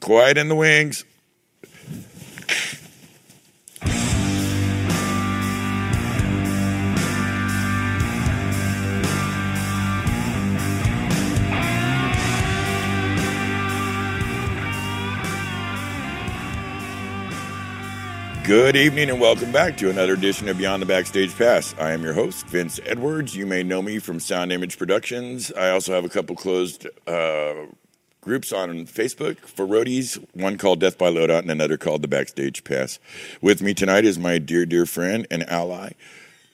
Quiet in the wings. Good evening and welcome back to another edition of Beyond the Backstage Pass. I am your host, Vince Edwards. You may know me from Sound Image Productions. I also have a couple closed uh, groups on Facebook for roadies, one called Death by Loadout and another called The Backstage Pass. With me tonight is my dear, dear friend and ally,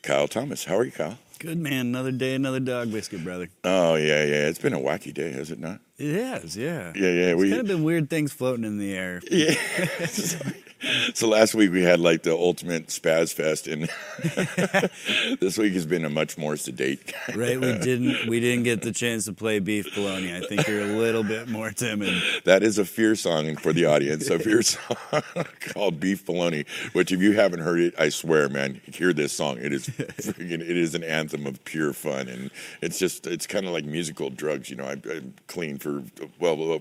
Kyle Thomas. How are you, Kyle? Good man. Another day, another dog biscuit, brother. Oh, yeah, yeah. It's been a wacky day, has it not? It has, yeah. Yeah, yeah. It's We, kind of been weird things floating in the air. Yeah. so, last week we had like the ultimate spaz fest, and this week has been a much more sedate. Right? We didn't we didn't get the chance to play beef bologna. I think you're a little bit more timid. That is a fear song for the audience. A fear song called Beef Bologna, which if you haven't heard it, I swear, man, hear this song. It is freaking, it is an anthem of pure fun, and it's just it's kind of like musical drugs. You know, I, I'm clean for well,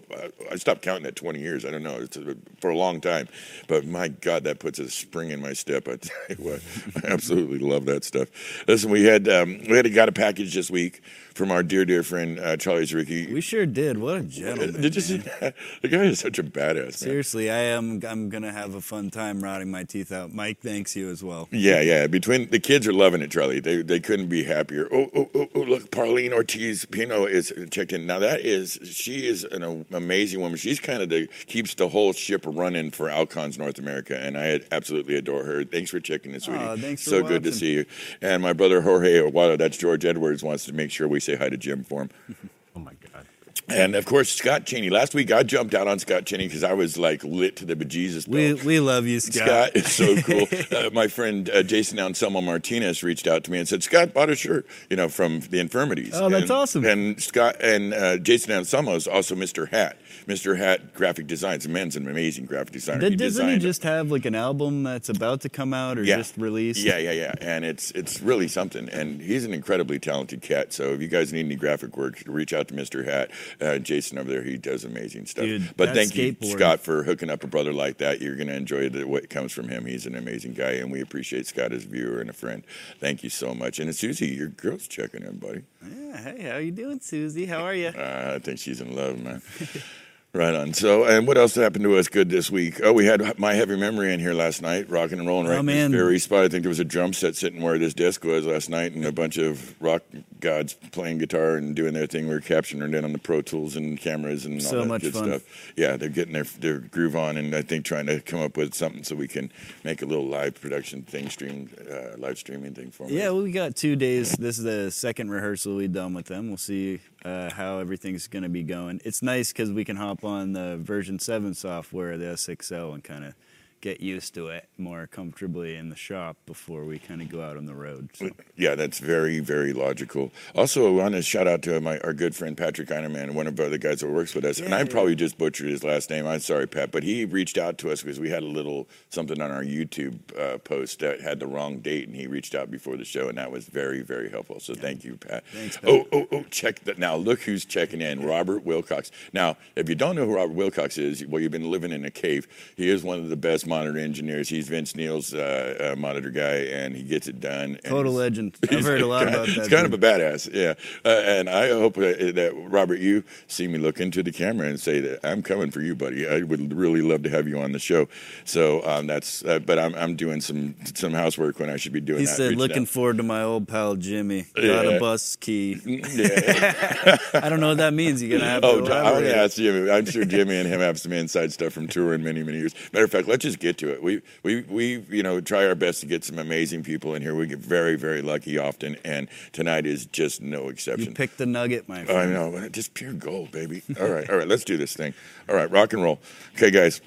I stopped counting at 20 years. I don't know, it's a, for a long time, but my God, that puts a spring in my step. I tell you what, I absolutely love that stuff. Listen, we had um, we had got a package this week from our dear dear friend uh, Charlie Zericki. We sure did. What a gentleman. Did you see that? The guy is such a badass. Man. Seriously, I am I'm gonna have a fun time rotting my teeth out. Mike thanks you as well. Yeah, yeah. Between the kids are loving it, Charlie. They they couldn't be happier. Oh, oh, oh, oh look, Parlene Ortiz Pino is checked in. Now that is she is an amazing woman. She's kind of the keeps the whole ship running for Alcons North America, and I absolutely adore her. Thanks for checking in, sweetie. Aw, thanks for so good to see you. And my brother Jorge Aguado, that's George Edwards, wants to make sure we say hi to Jim for him. Oh my God. And of course, Scott Cheney. Last week I jumped out on Scott Cheney because I was like lit to the bejesus. We we love you, Scott. Scott is so cool. uh, my friend uh, Jason Anselmo Martinez reached out to me and said, "Scott bought a shirt, you know, from the infirmities." Oh, that's And- awesome. And Scott and uh, Jason Anselmo is also Mr. Hat. Mr. Hat Graphic Designs. The man's an amazing graphic designer. Did, doesn't he just have like an album that's about to come out or Yeah. just released? Yeah, yeah, yeah, and it's it's really something. And he's an incredibly talented cat. So if you guys need any graphic work, reach out to Mr. Hat, uh, Jason over there. He does amazing stuff. Dude, but that thank you. Scott, for hooking up a brother like that. You're going to enjoy the, what comes from him. He's an amazing guy, and we appreciate Scott as a viewer and a friend. Thank you so much. And Susie, your girl's checking in, buddy. Yeah, Hey, how you doing, Susie? How are you? Uh, I think she's in love, man. Right on. So, and what else happened to us good this week? Oh, we had my heavy memory in here last night, rocking and rolling right Oh, in man. this very spot. I think there was a drum set sitting where this disc was last night, and a bunch of rock gods playing guitar and doing their thing. We are capturing it in on the Pro Tools and cameras and all So that much good fun. stuff. Yeah, they're getting their their groove on, and I think trying to come up with something so we can make a little live production thing, stream, uh, live streaming thing for them. Yeah, well, we got two days. This is the second rehearsal we've done with them. We'll see uh, how everything's going to be going. It's nice because we can hop on the version 7 software, the SXL, and kind of get used to it more comfortably in the shop before we kind of go out on the road. So. Yeah, that's very, very logical. Also, I want to shout out to my our good friend Patrick Einerman, one of the guys that works with us. and Yeah, I yeah. probably just butchered his last name. I'm sorry, Pat, but he reached out to us because we had a little something on our YouTube uh, post that had the wrong date, and he reached out before the show, and that was very, very helpful. So thank you, Pat. Thanks, Pat. Oh, oh, oh! Check that now. Look who's checking in, Robert Wilcox. Now, if you don't know who Robert Wilcox is, well, you've been living in a cave. He is one of the best monitor engineers. He's Vince Neil's uh, uh, monitor guy, and he gets it done. Total legend. I've heard a lot kind- about that. He's kind dude. of a badass, yeah. Uh, and I hope that, that Robert, you see me look into the camera and say that I'm coming for you, buddy. I would really love to have you on the show. So um, that's. Uh, but I'm I'm doing some some housework when I should be doing He that. said, looking out. forward to my old pal Jimmy. Got Yeah. a bus key. Yeah. I don't know what that means. You're to have to Oh, I'm gonna ask Jimmy. I'm sure Jimmy and him have some inside stuff from touring many, many years. Matter of fact, let's just get to it. We, we, we, you know, try our best to get some amazing people in here. We get very, very lucky often, and tonight is just no exception. You picked the nugget, my friend. I know, just pure gold, baby. All right, all right, let's do this thing. All right, rock and roll. Okay, guys.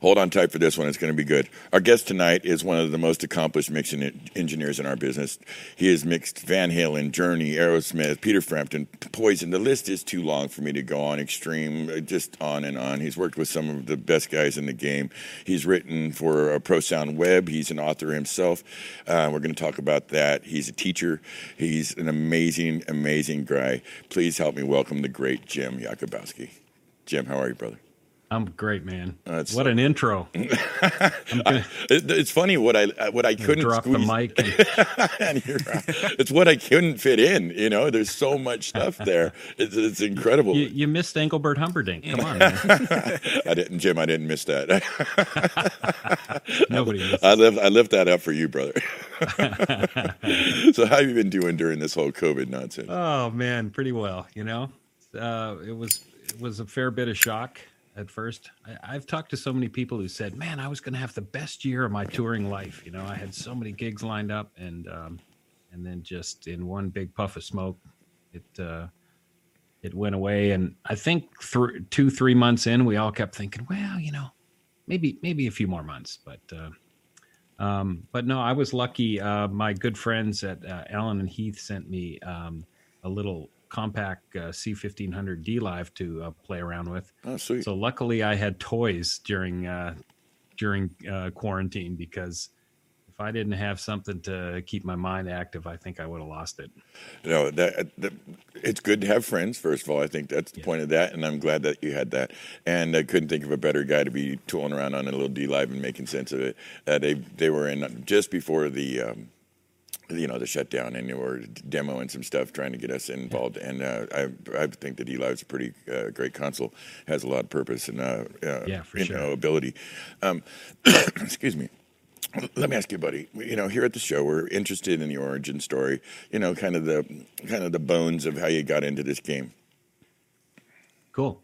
Hold on tight for this one. It's going to be good. Our guest tonight is one of the most accomplished mixing engineers in our business. He has mixed Van Halen, Journey, Aerosmith, Peter Frampton, Poison. The list is too long for me to go on. Extreme, just on and on. He's worked with some of the best guys in the game. He's written for Pro Sound Web. He's an author himself. Uh, we're going to talk about that. He's a teacher. He's an amazing, amazing guy. Please help me welcome the great Jim Yakabuski. Jim, how are you, brother? I'm great, man. That's what so- an intro. Gonna It, it's funny what I what I couldn't drop squeeze. the mic. And, and right. It's what I couldn't fit in. You know, there's so much stuff there. It's, it's incredible. you, you missed Engelbert Humperdinck. Come on. I didn't, Jim. I didn't miss that. Nobody missed. I lift I lift that up for you, brother. so how have you been doing during this whole COVID nonsense? Oh man, pretty well. You know, uh, it was it was a fair bit of shock at first. I, I've talked to so many people who said, "Man, I was going to have the best year of my touring life." You know, I had so many gigs lined up, and um, and then just in one big puff of smoke, it uh, it went away. And I think th- two three months in, we all kept thinking, "Well, you know, maybe maybe a few more months," but. Uh, um, but no, I was lucky. Uh, my good friends at uh, and Heath sent me um, a little compact uh, C1500 D Live to uh, play around with. Oh, sweet. So luckily, I had toys during uh, during uh, quarantine because if I didn't have something to keep my mind active, I think I would have lost it. No, that, that it's good to have friends. First of all, I think that's the point of that, and I'm glad that you had that. And I couldn't think of a better guy to be tooling around on a little D Live and making sense of it. Uh, they they were in just before the. Um, you know the shutdown, and they were demoing some stuff, trying to get us involved. And uh, I, I think that D Live's a pretty uh, great console, has a lot of purpose and uh, uh, Yeah, for you sure. know ability. Um, excuse me. Let me ask you, buddy. You know, here at the show, we're interested in the origin story. You know, kind of the kind of the bones of how you got into this game. Cool.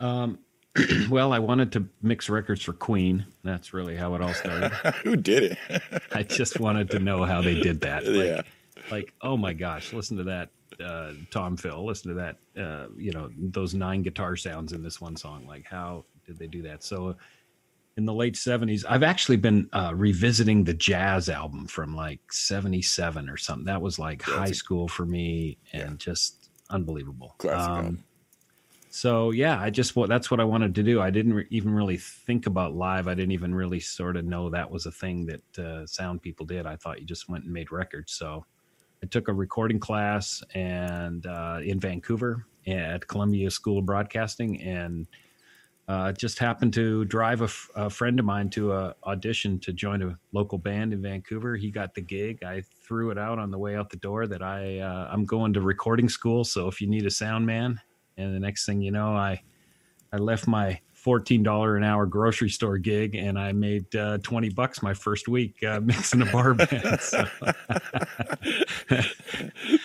Um, well, I wanted to mix records for Queen. That's really how it all started. Who did it? I just wanted to know how they did that. Like, Yeah. like oh my gosh, listen to that uh, Tom Phil. Listen to that. Uh, you know those nine guitar sounds in this one song. Like how did they do that? So in the late seventies, I've actually been uh, revisiting the jazz album from like seventy seven or something. That was like high school for me and just unbelievable. Classic Um. So yeah, I just wa- that's what I wanted to do. I didn't re- even really think about live. I didn't even really sort of know that was a thing that uh, sound people did. I thought you just went and made records. So I took a recording class and uh, in Vancouver at Columbia School of Broadcasting, and uh, just happened to drive a, f- a friend of mine to a audition to join a local band in Vancouver. He got the gig. I threw it out on the way out the door that I uh, I'm going to recording school. So if you need a sound man, and the next thing you know, I I left my fourteen dollar an hour grocery store gig, and I made uh, twenty bucks my first week uh, mixing a bar band. So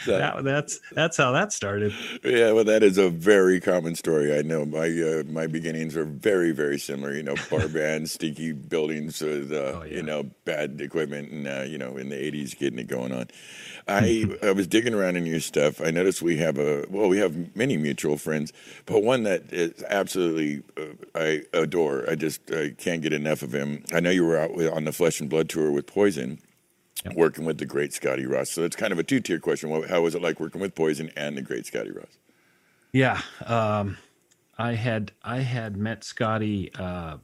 that, that's that's how that started. Yeah, well, that is a very common story. I know my uh, my beginnings are very very similar. You know, bar bands, stinky buildings with uh, Oh, yeah. you know bad equipment, and uh, you know in the '80s getting it going on. I I was digging around in your stuff. I noticed we have a well, we have many mutual friends, but one that is absolutely uh, I adore. I just I can't get enough of him. I know you were out with, on the Flesh and Blood tour with Poison. Yep. Working with the great Scotty Ross, so it's kind of a two-tier question. How was it like working with Poison and the great Scotty Ross? Yeah, um, I had I had met Scotty uh,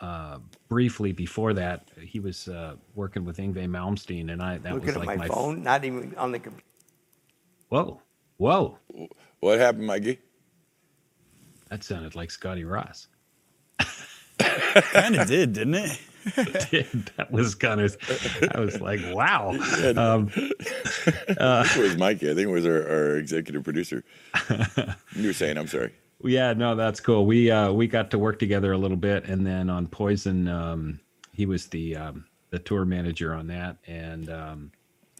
uh, briefly before that. He was uh, working with Yngwie Malmsteen, and I that Looking was at like my, my, phone, not even on the computer. Whoa, whoa, What happened, Mikey? that sounded like Scotty Ross. Kind of did, didn't it? that was kind of I was like, wow. Um, I think it was Mikey. I think it was our, our executive producer. you were saying, I'm sorry. Yeah, no, that's cool. We uh we got to work together a little bit and then on Poison um he was the um the tour manager on that and um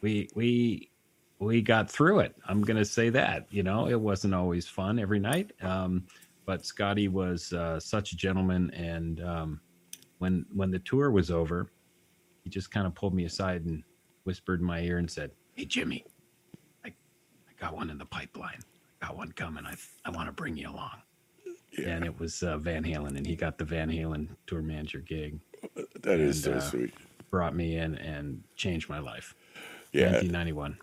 we we we got through it. I'm going to say that, you know, it wasn't always fun every night. But Scotty was uh such a gentleman and um when when the tour was over, he just kind of pulled me aside and whispered in my ear and said, "Hey Jimmy, I I got one in the pipeline. I got one coming. I I want to bring you along." Yeah, and it was uh, Van Halen, and he got the Van Halen tour manager gig. that is so uh, sweet. Brought me in and changed my life. Yeah. 1991.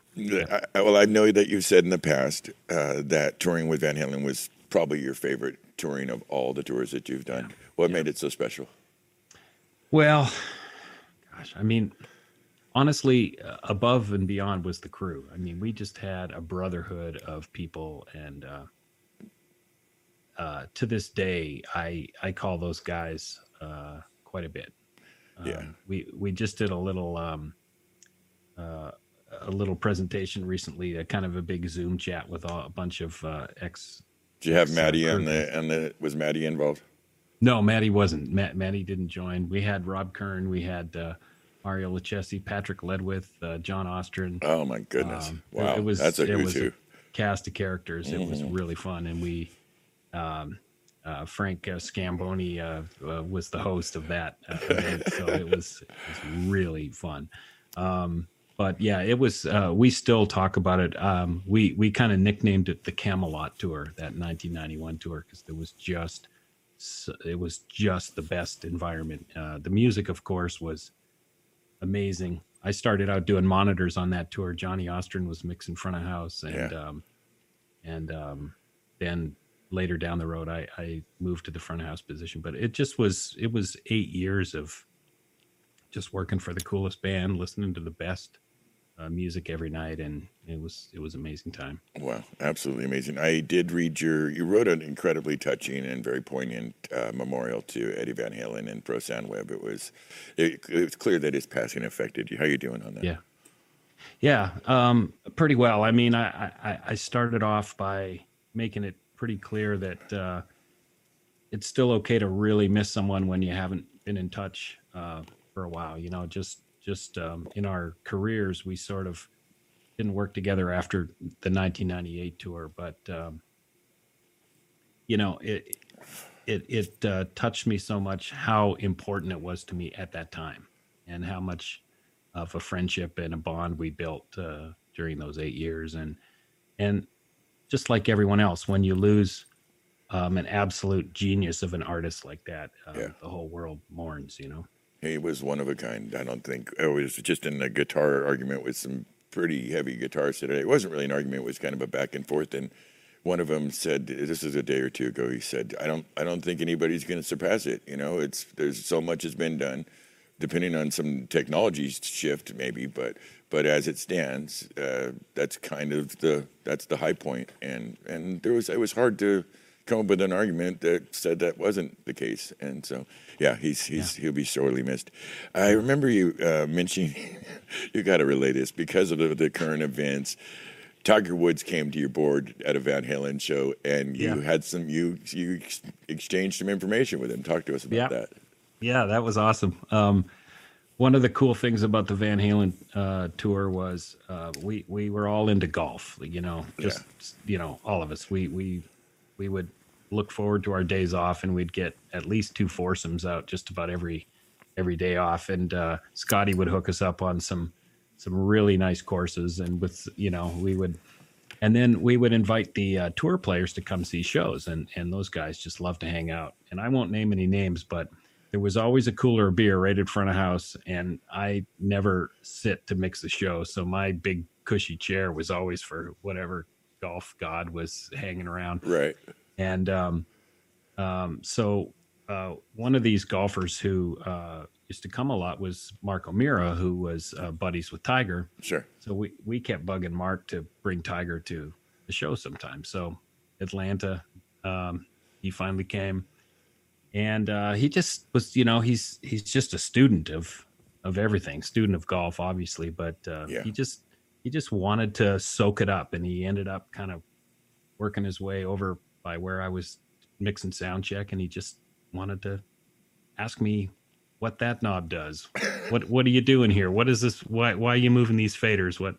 I, I- well, I know that you've said in the past uh, that touring with Van Halen was probably your favorite touring of all the tours that you've done. What made it so special? Well, gosh, I mean, honestly, uh, above and beyond was the crew. I mean, we just had a brotherhood of people, and uh, uh, to this day, I I call those guys uh, quite a bit. Yeah. Um, we we just did a little um, uh, a little presentation recently, a kind of a big Zoom chat with all, a bunch of uh, ex. Did you have Maddie on perfect. the and the was Maddie involved? No, Maddie wasn't. Matt, Maddie didn't join. We had Rob Kern, we had uh, Mario Lachesi, Patrick Ledwith, uh, John Ostrin. Oh my goodness! Um, wow, it was that's a it was a cast of characters. It Mm-hmm. was really fun, and we, um, uh, Frank uh, Scamboni uh, uh, was the host of that uh, event, so it was, it was really fun. Um, but yeah, it was. Uh, we still talk about it. Um, we we kind of nicknamed it the Camelot Tour, that 1991 tour, because there was just it was just the best environment. Uh, the music, of course, was amazing. I started out doing monitors on that tour. Johnny Ostrin was mixing front of house, and Yeah. um, and um, then later down the road, I, I moved to the front of house position. But it just was it was eight years of just working for the coolest band, listening to the best uh, music every night, and it was it was amazing time. Wow, absolutely amazing. I did read your. You wrote an incredibly touching and very poignant uh, memorial to Eddie Van Halen and Pro Sound Web. It was, it, it was clear that his passing affected you. How are you doing on that? Yeah. Yeah, um, pretty well. I mean, I, I, I started off by making it pretty clear that uh, it's still okay to really miss someone when you haven't been in touch uh, for a while. You know, just just um, in our careers, we sort of didn't work together after the 1998 tour, but um, you know, it it it uh, touched me so much how important it was to me at that time, and how much of a friendship and a bond we built uh, during those eight years, and and just like everyone else, when you lose um, an absolute genius of an artist like that, um, Yeah. the whole world mourns. You know. He was one of a kind. I don't think it was just in a guitar argument with some pretty heavy guitars today. It wasn't really an argument; it was kind of a back and forth. And one of them said, "This is a day or two ago." He said, "I don't, I don't think anybody's going to surpass it. You know, it's there's so much has been done, depending on some technology shift, maybe, but but as it stands, uh, that's kind of the that's the high point. And and there was it was hard to." Come up with an argument that said that wasn't the case. And so, yeah, he's he's he'll be sorely missed. I remember you uh, mentioning you got to relate this because of the, the current events. Tiger Woods came to your board at a Van Halen show, and you Yeah. had some you you ex- exchanged some information with him. Talk to us about Yeah. that. Yeah, that was awesome. Um, one of the cool things about the Van Halen uh, tour was uh, we we were all into golf. You know, just you know, all of us. We we we would look forward to our days off, and we'd get at least two foursomes out just about every every day off. And uh, Scotty would hook us up on some some really nice courses, and with you know, we would. And then we would invite the uh, tour players to come see shows, and and those guys just love to hang out. And I won't name any names, but there was always a cooler beer right in front of house, and I never sit to mix the show. So my big cushy chair was always for whatever golf god was hanging around. Right. And um, um, so uh, one of these golfers who uh, used to come a lot was Mark O'Meara, who was uh, buddies with Tiger. Sure. So we, we kept bugging Mark to bring Tiger to the show sometime. So Atlanta, um, he finally came, and uh, he just was, you know, he's he's just a student of of everything, student of golf, obviously, but uh, Yeah. he just he just wanted to soak it up, and he ended up kind of working his way over by where I was mixing sound check, and he just wanted to ask me what that knob does. what what are you doing here? What is this? Why why are you moving these faders? What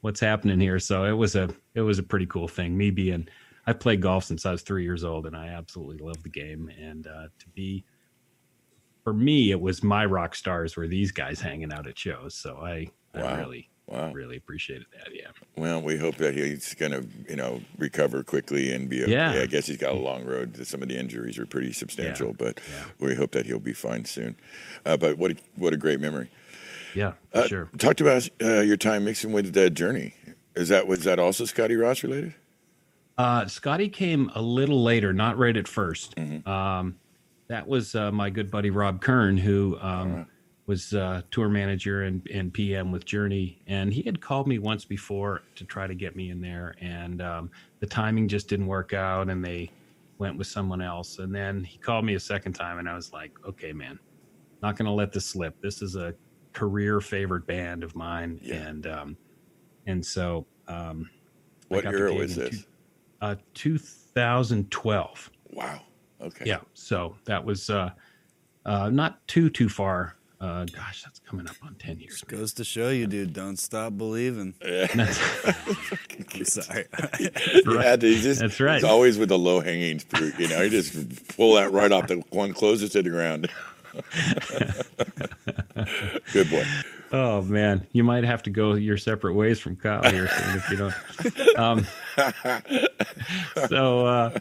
what's happening here? So it was a it was a pretty cool thing. Me being I played golf since I was three years old, and I absolutely love the game. And uh, to be for me, it was my rock stars were these guys hanging out at shows. So I Wow. I really Wow. really appreciated that. Yeah. Well, we hope that he's going to, you know, recover quickly and be. A, Yeah. I guess he's got a long road. Some of the injuries are pretty substantial, but Yeah. we hope that he'll be fine soon. Uh, but what a, what a great memory. Yeah, for Uh, sure. Talked about uh, your time mixing with uh, Journey. Is that was that also Scotty Ross related? Uh, Scotty came a little later, not right at 1st Mm-hmm. Um, that was uh, my good buddy Rob Kern, who um, was uh, tour manager and, and PM with Journey, and he had called me once before to try to get me in there, and um, the timing just didn't work out, and they went with someone else. And then he called me a second time, and I was like, okay, man, not going to let this slip. This is a career favorite band of mine, Yeah. and um, and so um, What era was this? two- uh, 2012. Wow. Okay. Yeah, so that was uh, uh, not too too far. Uh, gosh, that's coming up on 10 years. Goes to show you, dude. Don't stop believing. That's, Sorry. Yeah, they just, That's right. It's always with the low hanging fruit. You know, you just pull that right off the one closest to the ground. Good boy. Oh man, you might have to go your separate ways from Kyle here if you don't. Um, so uh,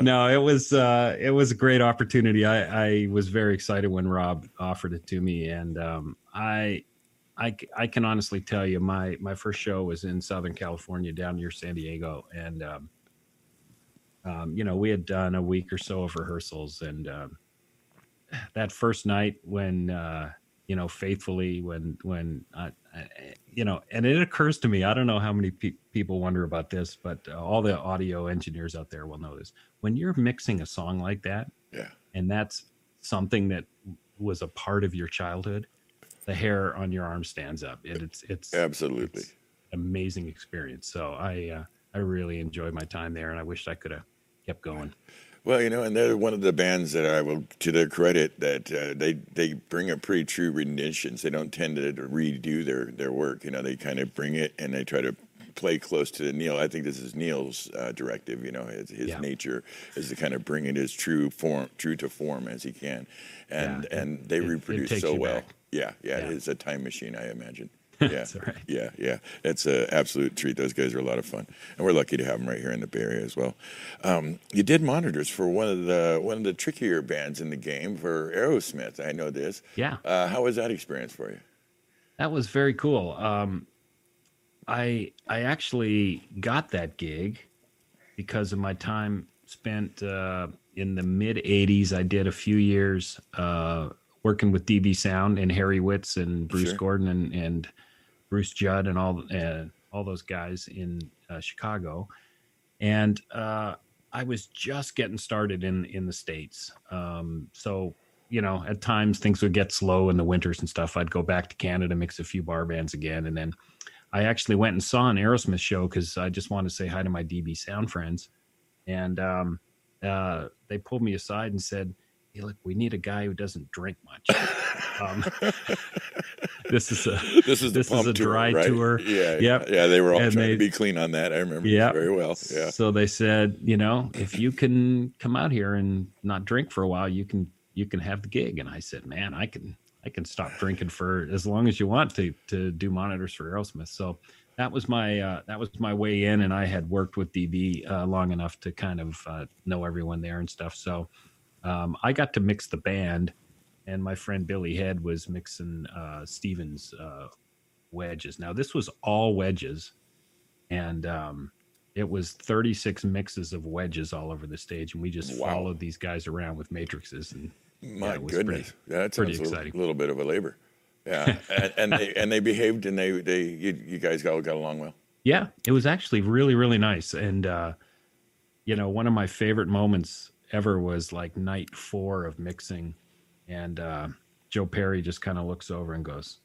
no, it was uh, it was a great opportunity. I, I was very excited when Rob offered it to me, and um, I, I I can honestly tell you my my first show was in Southern California, down near San Diego, and um, um, you know we had done a week or so of rehearsals, and um, that first night when. Uh, you know faithfully when when uh, you know and it occurs to me i don't know how many pe- people wonder about this but uh, all the audio engineers out there will know this when you're mixing a song like that Yeah. and that's something that was a part of your childhood the hair on your arm stands up it, it's it's Absolutely. it's amazing experience so i uh, i really enjoyed my time there and i wished i could have kept going Well, you know, and they're one of the bands that I will, to their credit, that uh, they they bring a pretty true renditions. They don't tend to redo their their work. You know, they kind of bring it and they try to play close to Neil. I think this is Neil's uh, directive. You know, his, his Yeah. nature is to kind of bring it as true form, true to form as he can, and Yeah, and they it- it reproduce takes so well. Yeah, yeah, Yeah. it's a time machine, I imagine. Yeah, right. yeah, yeah. It's an absolute treat. Those guys are a lot of fun, and we're lucky to have them right here in the Bay Area as well. Um, you did monitors for one of the one of the trickier bands in the game for Aerosmith. I know this. Yeah. Uh, how was that experience for you? That was very cool. Um, I I actually got that gig because of my time spent uh, in the mid '80s. I did a few years uh, working with DB Sound and Harry Witz and Bruce Sure. Gordon and, and Bruce Judd and all uh, all those guys in uh, Chicago, and uh, I was just getting started in in the states. Um, so you know, at times things would get slow in the winters and stuff. I'd go back to Canada, mix a few bar bands again, and then I actually went and saw an Aerosmith show because I just wanted to say hi to my DB Sound friends, and um, uh, they pulled me aside and said, "Hey, look, we need a guy who doesn't drink much." um, this is a This is This is a tour, dry right? tour. Yeah, Yep. yeah. They were all And trying they- to be clean on that. I remember Yeah. very well. Yeah. So they said, you know, if you can come out here and not drink for a while, you can you can have the gig. And I said, man, I can I can stop drinking for as long as you want to to do monitors for Aerosmith. So that was my uh, that was my way in, and I had worked with DB uh, long enough to kind of uh, know everyone there and stuff. So um, I got to mix the band, and my friend Billy Head was mixing uh, Stevens uh, wedges. Now this was all wedges, and um, it was 36 mixes of wedges all over the stage, and we just Wow. followed these guys around with matrices. And My yeah, goodness, pretty- that pretty sounds a little, little bit of a labor. Yeah, and, and they and they behaved and they they you, you guys all got along well. Yeah, it was actually really, really nice. And, uh, you know, one of my favorite moments ever was like night four of mixing. And uh, Joe Perry just kind of looks over and goes,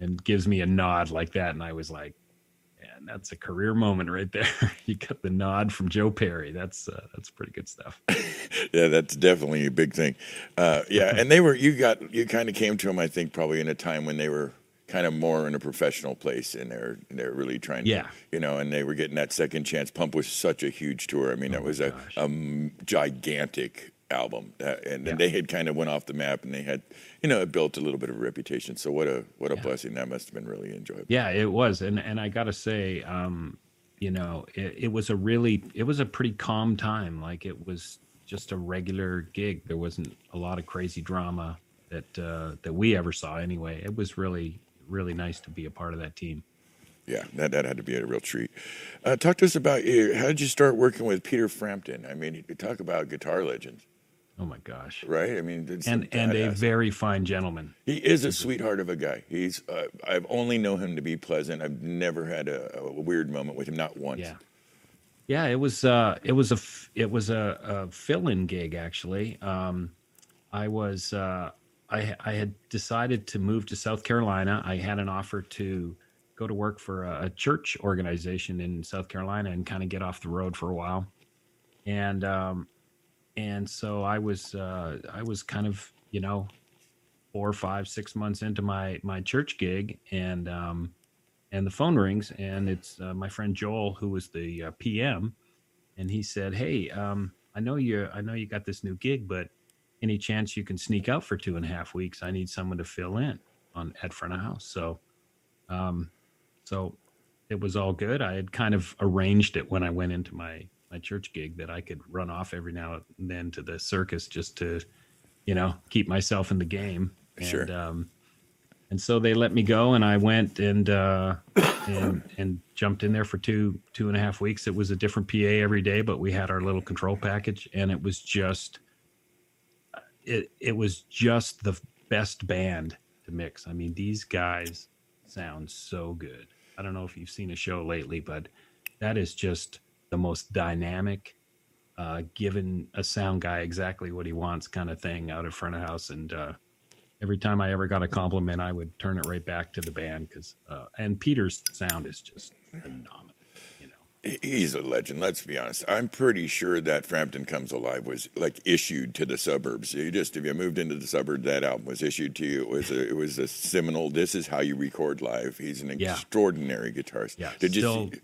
and gives me a nod like that. And I was like, man, that's a career moment right there. you got the nod from Joe Perry. That's uh, that's pretty good stuff. Yeah, that's definitely a big thing. Uh, yeah, and they were you got you kind of came to them. I think probably in a time when they were kind of more in a professional place and they're they're really trying. Yeah. to, you know, and they were getting that second chance. Pump was such a huge tour. I mean, that Oh, was my a, a gigantic album, uh, and, Yeah. and they had kind of went off the map, and they had you know built a little bit of a reputation. So what a what a Yeah. blessing that must have been really enjoyable. Yeah, it was, and and I got to say, um, you know, it, it was a really, it was a pretty calm time. Like it was just a regular gig. There wasn't a lot of crazy drama that uh, that we ever saw. Anyway, it was really, really nice to be a part of that team. Yeah, that, that had to be a real treat. Uh, talk to us about you. How did you start working with Peter Frampton? I mean, talk about guitar legends, Oh my gosh, right? I mean, and and a very fine gentleman. he is a sweetheart of a guy. He's uh, I've only known him to be pleasant. I've never had a, a weird moment with him, not once. Yeah, Yeah, it was uh, it was a it was a, a fill-in gig actually. Um, I was uh, I I had decided to move to South Carolina. I had an offer to go to work for a, a church organization in South Carolina and kind of get off the road for a while, and um, and so I was uh, I was kind of you know four, five, six months into my my church gig, and um, and the phone rings, and it's uh, my friend Joel, who was the uh, PM, and he said, "Hey, um, I know you, I know you got this new gig, but any chance you can sneak out for two and a half weeks? I need someone to fill in on at front of house." So, um, so it was all good. I had kind of arranged it when I went into my my church gig that I could run off every now and then to the circus just to, you know, keep myself in the game. And, Sure. Um, and so they let me go, and I went and uh, and and jumped in there for two two and a half weeks. It was a different PA every day, but we had our little control package, and it was just it it was just the best band to mix. I mean, these guys sound so good. I don't know if you've seen a show lately, but that is just the most dynamic, uh, giving a sound guy exactly what he wants kind of thing out of front of house. And uh, every time I ever got a compliment, I would turn it right back to the band because uh, and Peter's sound is just phenomenal. You He's a legend. Let's be honest. I'm pretty sure that Frampton Comes Alive was like issued to the suburbs. You just if you moved into the suburbs, that album was issued to you. It was a, it was a seminal. This is how you record live. He's an Yeah. extraordinary guitarist. Yeah, Did you still- see?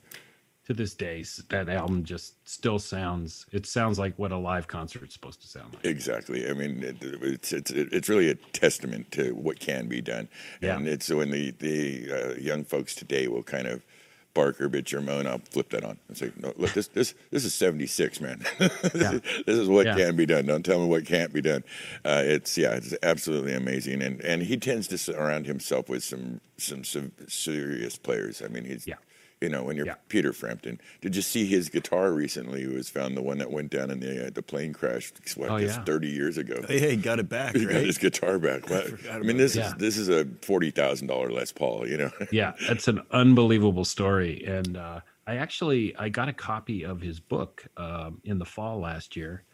to this day, that album just still sounds. It sounds like what a live concert is supposed to sound like. Exactly. I mean, it, it's it's it's really a testament to what can be done, Yeah. and it's when the the uh, young folks today will kind of bark or bitch or moan. I'll flip that on and say, no, look, this this this is seventy six, man. this, Yeah. is, this is what Yeah. can be done. Don't tell me what can't be done. Uh, it's yeah, it's absolutely amazing, and and he tends to surround himself with some some, some serious players. I mean, he's Yeah. You know, when you're Yeah. Peter Frampton, did you see his guitar recently? It was found the one that went down in the uh, the plane crash. What, Oh, yeah. thirty years ago. Oh, yeah, he got it back, He got his guitar back. What- forgot I mean, about this that. is this is a forty thousand dollar Les Paul. You know, yeah, it's an unbelievable story, and uh, I actually I got a copy of his book um, in the fall last year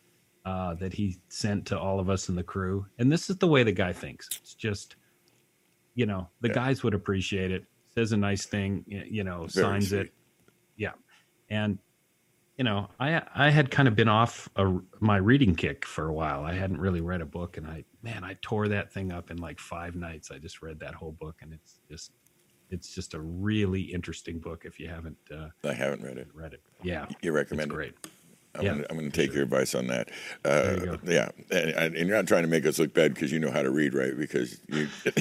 uh, that he sent to all of us in the crew. And this is the way the guy thinks. It's just, you know, the Yeah. guys would appreciate it. Says a nice thing, you know, Very signs sweet. it. Yeah, and you know, I I had kind of been off a, my reading kick for a while. I hadn't really read a book, and I man, I tore that thing up in like five nights. I just read that whole book, and it's just it's just a really interesting book if you haven't uh, I haven't read it. read it. Yeah, You recommend it? great. I'm Yeah, gonna, I'm gonna take your advice on that. There you Uh, yeah, and, and you're not trying to make us look bad because you know how to read, right? Because you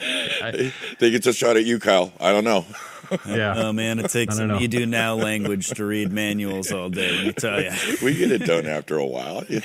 I, think it's a shot at you, Kyle. I don't know. yeah. Oh man, it takes I you do now language to read manuals all day. Let me tell you, We get it done after a while. it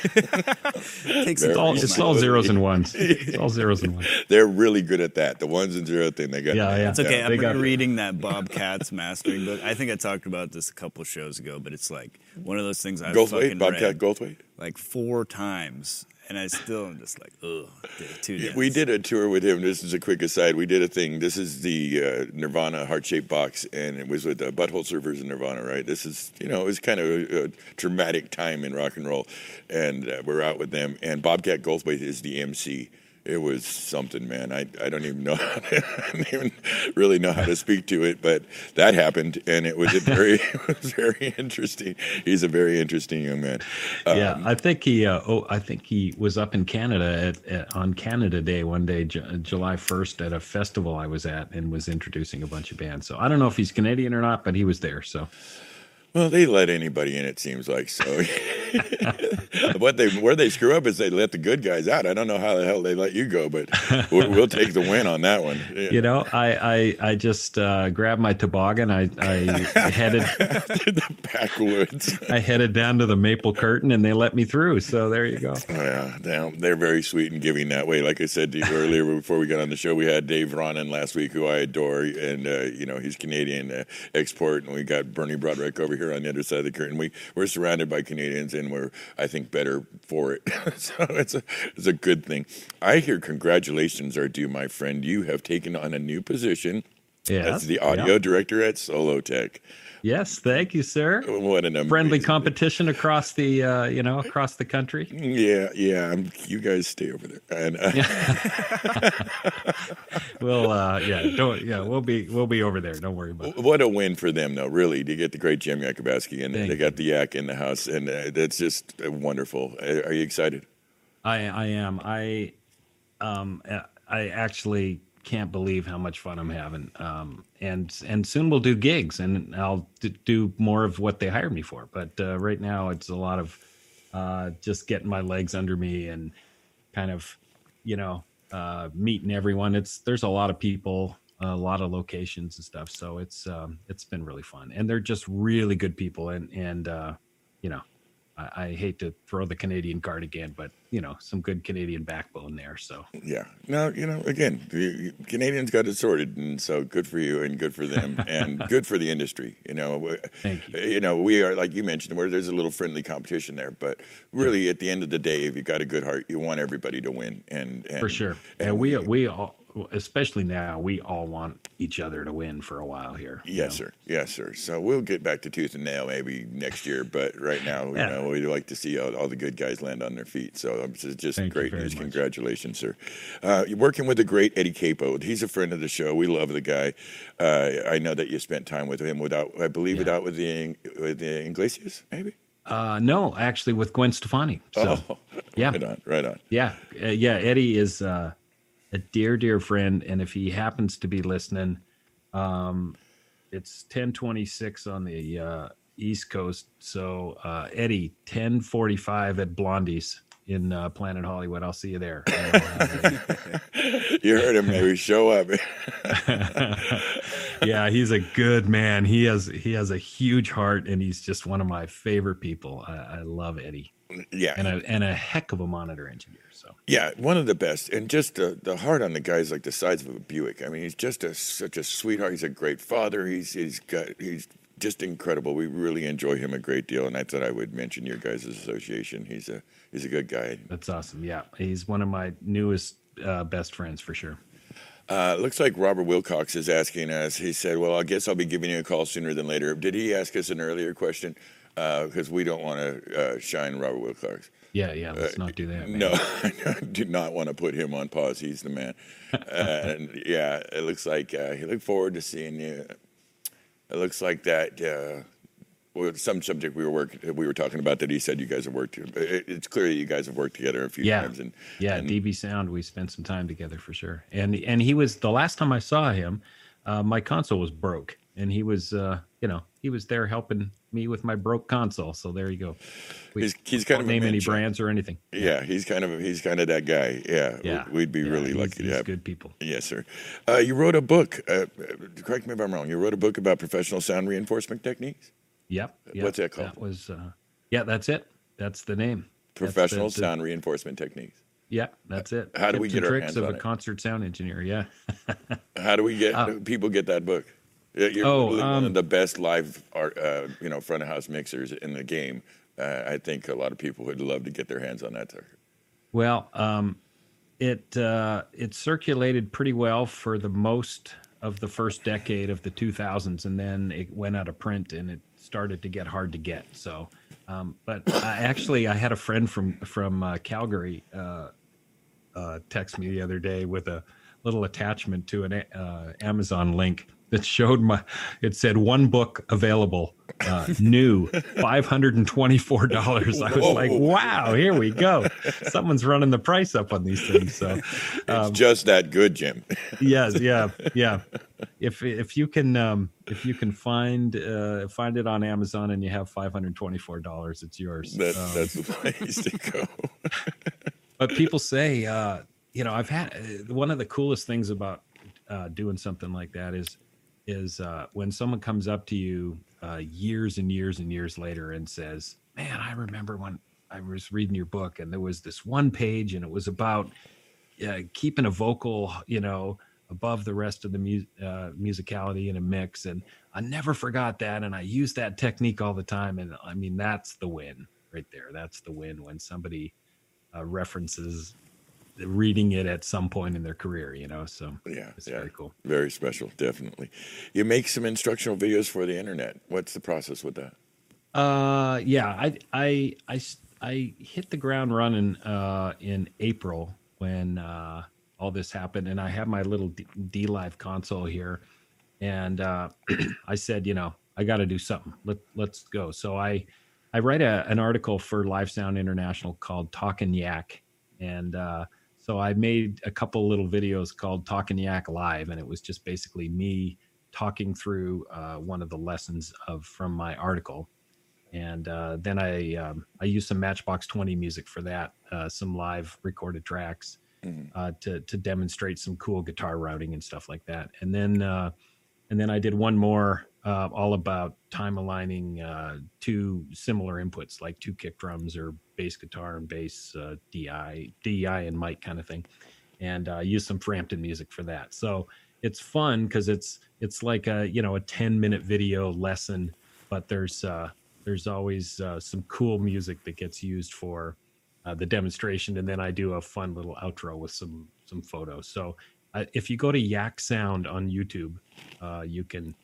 takes It's all, it's all zeros and ones. It's all zeros and ones. They're really good at that. The ones and zero thing they got. Yeah, yeah. It's okay. They I'm got it. reading that Bob Katz mastering book. I think I talked about this a couple shows ago, but it's like one of those things I've Goldthwait, fucking Bobcat read Goldthwait. like four times, and I still am just like, ugh, did it too Yeah, we did a tour with him. This is a quick aside. We did a thing. This is the uh, Nirvana heart shaped box, and it was with the Butthole Surfers in Nirvana, right? This is, you know, it was kind of a, a dramatic time in rock and roll, and uh, we're out with them. And Bobcat Goldthwait is the MC. It was something, man. I, I don't even know. I don't even really know how to speak to it, but that happened, and it was a very, it was very interesting. He's a very interesting young man. Um, yeah, I think he. Uh, oh, I think he was up in Canada at, at, on Canada Day one day, Ju- July first, at a festival I was at, and was introducing a bunch of bands. So I don't know if he's Canadian or not, but he was there. So Well, they let anybody in. It seems like so. what they where they screw up is they let the good guys out. I don't know how the hell they let you go, but we'll, we'll take the win on that one. Yeah. you know, I I, I just uh, grabbed my toboggan. I I headed the backwoods. I headed down to the Maple Curtain, and they let me through. So there you go. Yeah, damn, they're very sweet and giving that way. Like I said to you earlier before we got on the show, we had Dave Ronan last week, who I adore, and uh, you know he's Canadian uh, export, and we got Bernie Broderick over here on the other side of the curtain. We we're surrounded by Canadians, and we're I think better for it. so it's a it's a good thing. I hear congratulations are due, my friend. You have taken on a new position Yeah, That's the audio director at Solotech. Yes, thank you, sir. What an Friendly competition across the uh, you know across the country. Yeah, yeah. I'm, you guys stay over there. And uh, We'll uh, yeah, don't yeah, we'll be we'll be over there. Don't worry about it. what a win for them, though. Really, to get the great Jim Yakabuski. Thank They got the yak in the house, and uh, that's just uh, wonderful. Uh, Are you excited? I I am I um I actually can't believe how much fun I'm having. Um and and soon we'll do gigs and I'll do more of what they hired me for. But uh, right now it's a lot of uh, just getting my legs under me and kind of you know uh, meeting everyone. It's there's a lot of people, a lot of locations and stuff. So it's um, it's been really fun, and they're just really good people. And and uh, you know, I, I hate to throw the Canadian card again, but you know, some good Canadian backbone there. So Yeah. No, you know, again, the Canadians got it sorted, and so good for you, and good for them, and good for the industry. You know, Thank you. You know, we are like you mentioned, where there's a little friendly competition there, but really, at the end of the day, if you got a good heart, you want everybody to win, and, and for sure, And and we we all, especially now, we all want each other to win for a while here. Yes, know? sir. Yes, sir. So we'll get back to tooth and nail maybe next year, but right now, you Yeah. know, we'd like to see all, all the good guys land on their feet. So um, this is just Thank great news. much. Congratulations, sir. Uh, you're working with the great Eddie Capo. He's a friend of the show. We love the guy. Uh, I know that you spent time with him without, I believe, Yeah. without with the with the Iglesias, maybe. Uh, no, actually, with Gwen Stefani. So oh, yeah. right on, right on. Yeah, uh, yeah. Eddie is uh, a dear, dear friend, and if he happens to be listening, um, it's ten twenty six on the uh, East Coast. So uh, Eddie, ten forty five at Blondie's in uh, Planet Hollywood. I'll see you there. You heard him. Maybe show up. yeah, he's a good man. He has he has a huge heart, and he's just one of my favorite people. I, I love Eddie, yeah, and a and a heck of a monitor engineer. So Yeah, one of the best, and just the, the heart on the guy's like the size of a Buick. I mean, he's just a, such a sweetheart. He's a great father. He's he's got he's just incredible. We really enjoy him a great deal, and I thought I would mention your guys' association. He's a he's a good guy. that's awesome. Yeah, he's one of my newest uh, best friends for sure. Uh, looks like Robert Wilcox is asking us. He said, "Well, I guess I'll be giving you a call sooner than later." Did he ask us an earlier question? Because we don't want to uh, shine Robert Wilcox. Yeah, yeah. Let's not do that. man. No, I do not want to put him on pause. He's the man. and yeah, it looks like uh, he looked forward to seeing you. It looks like that. Uh, well, some subject we were work, we were talking about that he said you guys have worked. It, it's clear that you guys have worked together a few Yeah. times. And Yeah, and- DB Sound. We spent some time together for sure. And and he was the last time I saw him, uh, my console was broke, and he was, uh, you know, he was there helping me with my broke console. So there you go. We He's- he's kind of name any brands or anything. yeah, he's kind of he's kind of that guy. Yeah, Yeah, we'd be Yeah, really lucky to have. good people. Yes, sir. Uh, you wrote a book. Uh, correct me if I'm wrong. You wrote a book about professional sound reinforcement techniques. Yep. yep. What's that called? That was, uh, yeah, that's it. That's the name. The- Professional the- sound reinforcement techniques. Yeah, that's it. How do we Tips get our tricks hands of on a it? concert sound engineer? Yeah. How do we get people get that book? Yeah, You're Oh, literally one um, of the best live art, uh, you know, front of house mixers in the game. Uh, I think a lot of people would love to get their hands on that. sucker. Well, um, it uh, it circulated pretty well for the most of the first decade of the 2000s, and then it went out of print, and it started to get hard to get. So, um, but I, actually, I had a friend from from uh, Calgary uh, uh, text me the other day with a little attachment to an uh, Amazon link that showed my. It said one book available, uh, new, five hundred and twenty four dollars. I was like, wow, here we go. Someone's running the price up on these things. So, It's um, just that good, Jim. yes, yeah, yeah. If if you can um, if you can find uh, find it on Amazon and you have five hundred twenty four dollars, it's yours. That, Um, that's the place to go. but people say, uh, you know, I've had uh, one of the coolest things about uh, doing something like that is is uh, when someone comes up to you uh, years and years and years later and says, "Man, I remember when I was reading your book and there was this one page and it was about uh, keeping a vocal, you know." above the rest of the mu- uh, musicality in a mix and i never forgot that and i use that technique all the time and i mean that's the win right there that's the win when somebody uh, references reading it at some point in their career, you know. So Yeah, it's yeah. very cool. Very special, definitely. You make some instructional videos for the internet. What's the process with that? Uh, yeah, I I I I hit the ground running uh, in April when uh, all this happened, and I have my little D, Live console here, and uh, I said, you know, I got to do something. Let Let's go. So I, I write a, an article for Live Sound International called Talkin' Yak, and uh, so I made a couple little videos called Talking Yak Live, and it was just basically me talking through uh, one of the lessons of from my article and uh, then I um, I used some Matchbox Twenty music for that, uh, some live recorded tracks Mhm. uh, to to demonstrate some cool guitar routing and stuff like that. And then uh, and then I did one more uh, all about time aligning uh, two similar inputs, like two kick drums or bass guitar and bass uh, DI DI and mic kind of thing, and uh, used some Frampton music for that. So it's fun because it's it's like a you know a ten minute video lesson, but there's uh, there's always uh, some cool music that gets used for the demonstration, and then I do a fun little outro with some some photos. So if you go to Yak Sound on YouTube, uh, you can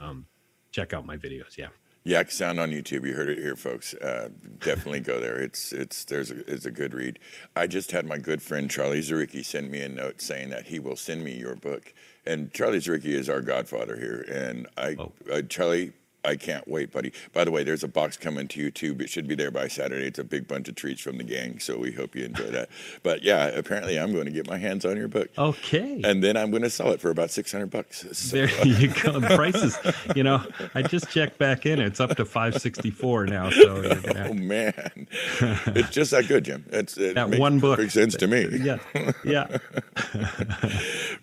um, check out my videos. Yeah, Yak Sound on YouTube. You heard it here, folks. Uh, definitely go there. It's it's there's a, it's a good read. I just had my good friend Charlie Zaricki send me a note saying that he will send me your book. And Charlie Zaricki is our godfather here. And I, Oh. uh, Charlie, I can't wait, buddy. By the way, there's a box coming to you too. It should be there by Saturday. It's a big bunch of treats from the gang, so we hope you enjoy that. But yeah, apparently I'm going to get my hands on your book. okay. And then I'm going to sell it for about 600 bucks. So- there you go. The prices, you know, I just checked back in. It's up to five sixty four now. So Oh man, it's just that good, Jim. It's it that one book. makes sense to me. Yeah, yeah.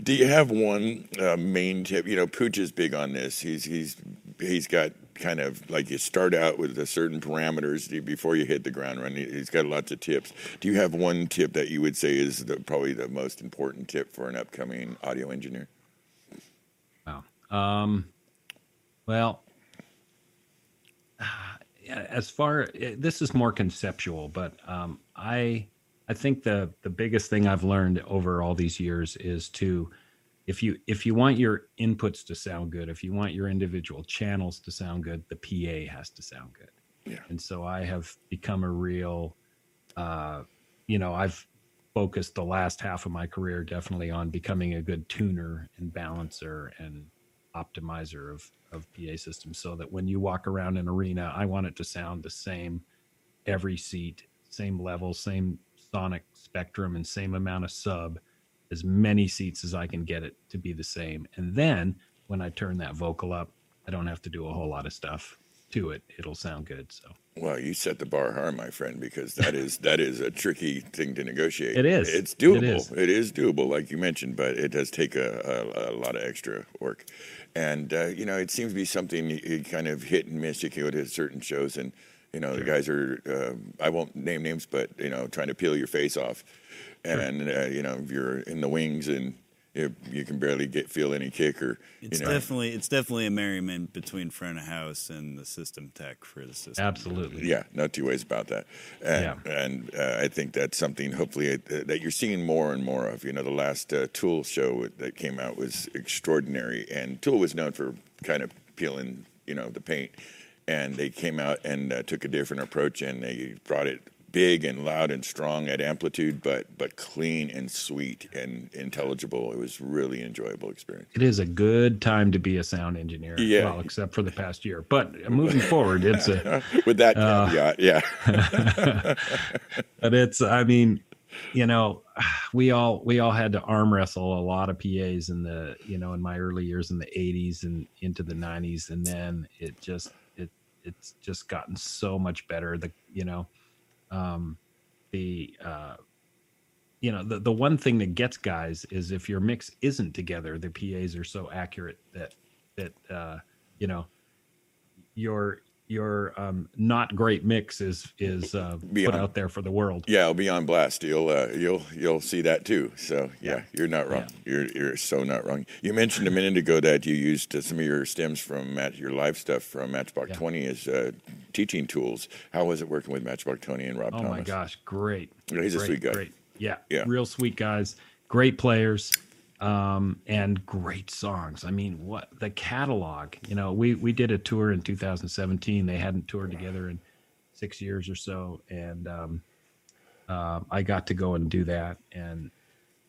Do you have one uh, main tip? You know, Pooch is big on this. He's he's he's got kind of like you start out with a certain parameters before you hit the ground run. He- He's got lots of tips. Do you have one tip that you would say is the, probably the most important tip for an upcoming audio engineer? Wow. Um, well, as far eh, this is more conceptual, but um, I I think the the biggest thing I've learned over all these years is to if you if you want your inputs to sound good, if you want your individual channels to sound good, the PA has to sound good. Yeah. And so I have become a real, uh, you know, I've focused the last half of my career definitely on becoming a good tuner and balancer and optimizer of, of PA systems so that when you walk around an arena, I want it to sound the same every seat, same level, same sonic spectrum, and same amount of sub, as many seats as I can get it to be the same. And then when I turn that vocal up, I don't have to do a whole lot of stuff to it. It'll sound good. So Well, you set the bar high, my friend, because that is that is a tricky thing to negotiate. It is. It's doable. is. it is doable, like you mentioned, but it does take a, a, a lot of extra work. And uh, you know, it seems to be something you, kind of hit and miss. You can go to certain shows, and you know, the guys are. Uh, I won't name names, but you know, trying to peel your face off, and uh, you know, if you're in the wings and. You, you can barely get feel any kick or It's you know definitely it's definitely a merriment between front of house and the system tech for the system. absolutely. Yeah, no two ways about that. And, and uh, I think that's something hopefully uh, that you're seeing more and more of. You know, the last uh, Tool show that came out was extraordinary, and Tool was known for kind of peeling, you know, the paint. And they came out and uh, took a different approach, and they brought it big and loud and strong at amplitude, but but clean and sweet and intelligible. It was really enjoyable experience. It is a good time to be a sound engineer. Yeah. Well, except for the past year. But moving forward, it's a With that Uh, caveat, yeah, but it's i mean you know we all we all had to arm wrestle a lot of pas in the you know in my early years in the 80s and into the 90s and then it just it it's just gotten so much better the you know um the uh you know the, the one thing that gets guys is if your mix isn't together the pas are so accurate that that uh you know your your um not great mix is is uh put out there for the world Yeah, it'll be on blast. You'll uh, you'll you'll see that too. So yeah, you're not wrong. You're you're so not wrong. You mentioned a minute ago that you used uh, some of your stems from your live stuff from Matchbox Yeah. Twenty as uh, teaching tools. How was it working with Matchbox Twenty and Rob oh Thomas? my gosh great Yeah, he's a sweet guy. great Yeah, Yeah. real sweet guys, great players, um, and great songs. I mean, what the catalog? You know, we we did a tour in 2017. They hadn't toured together in six years or so, and um, uh, I got to go and do that. And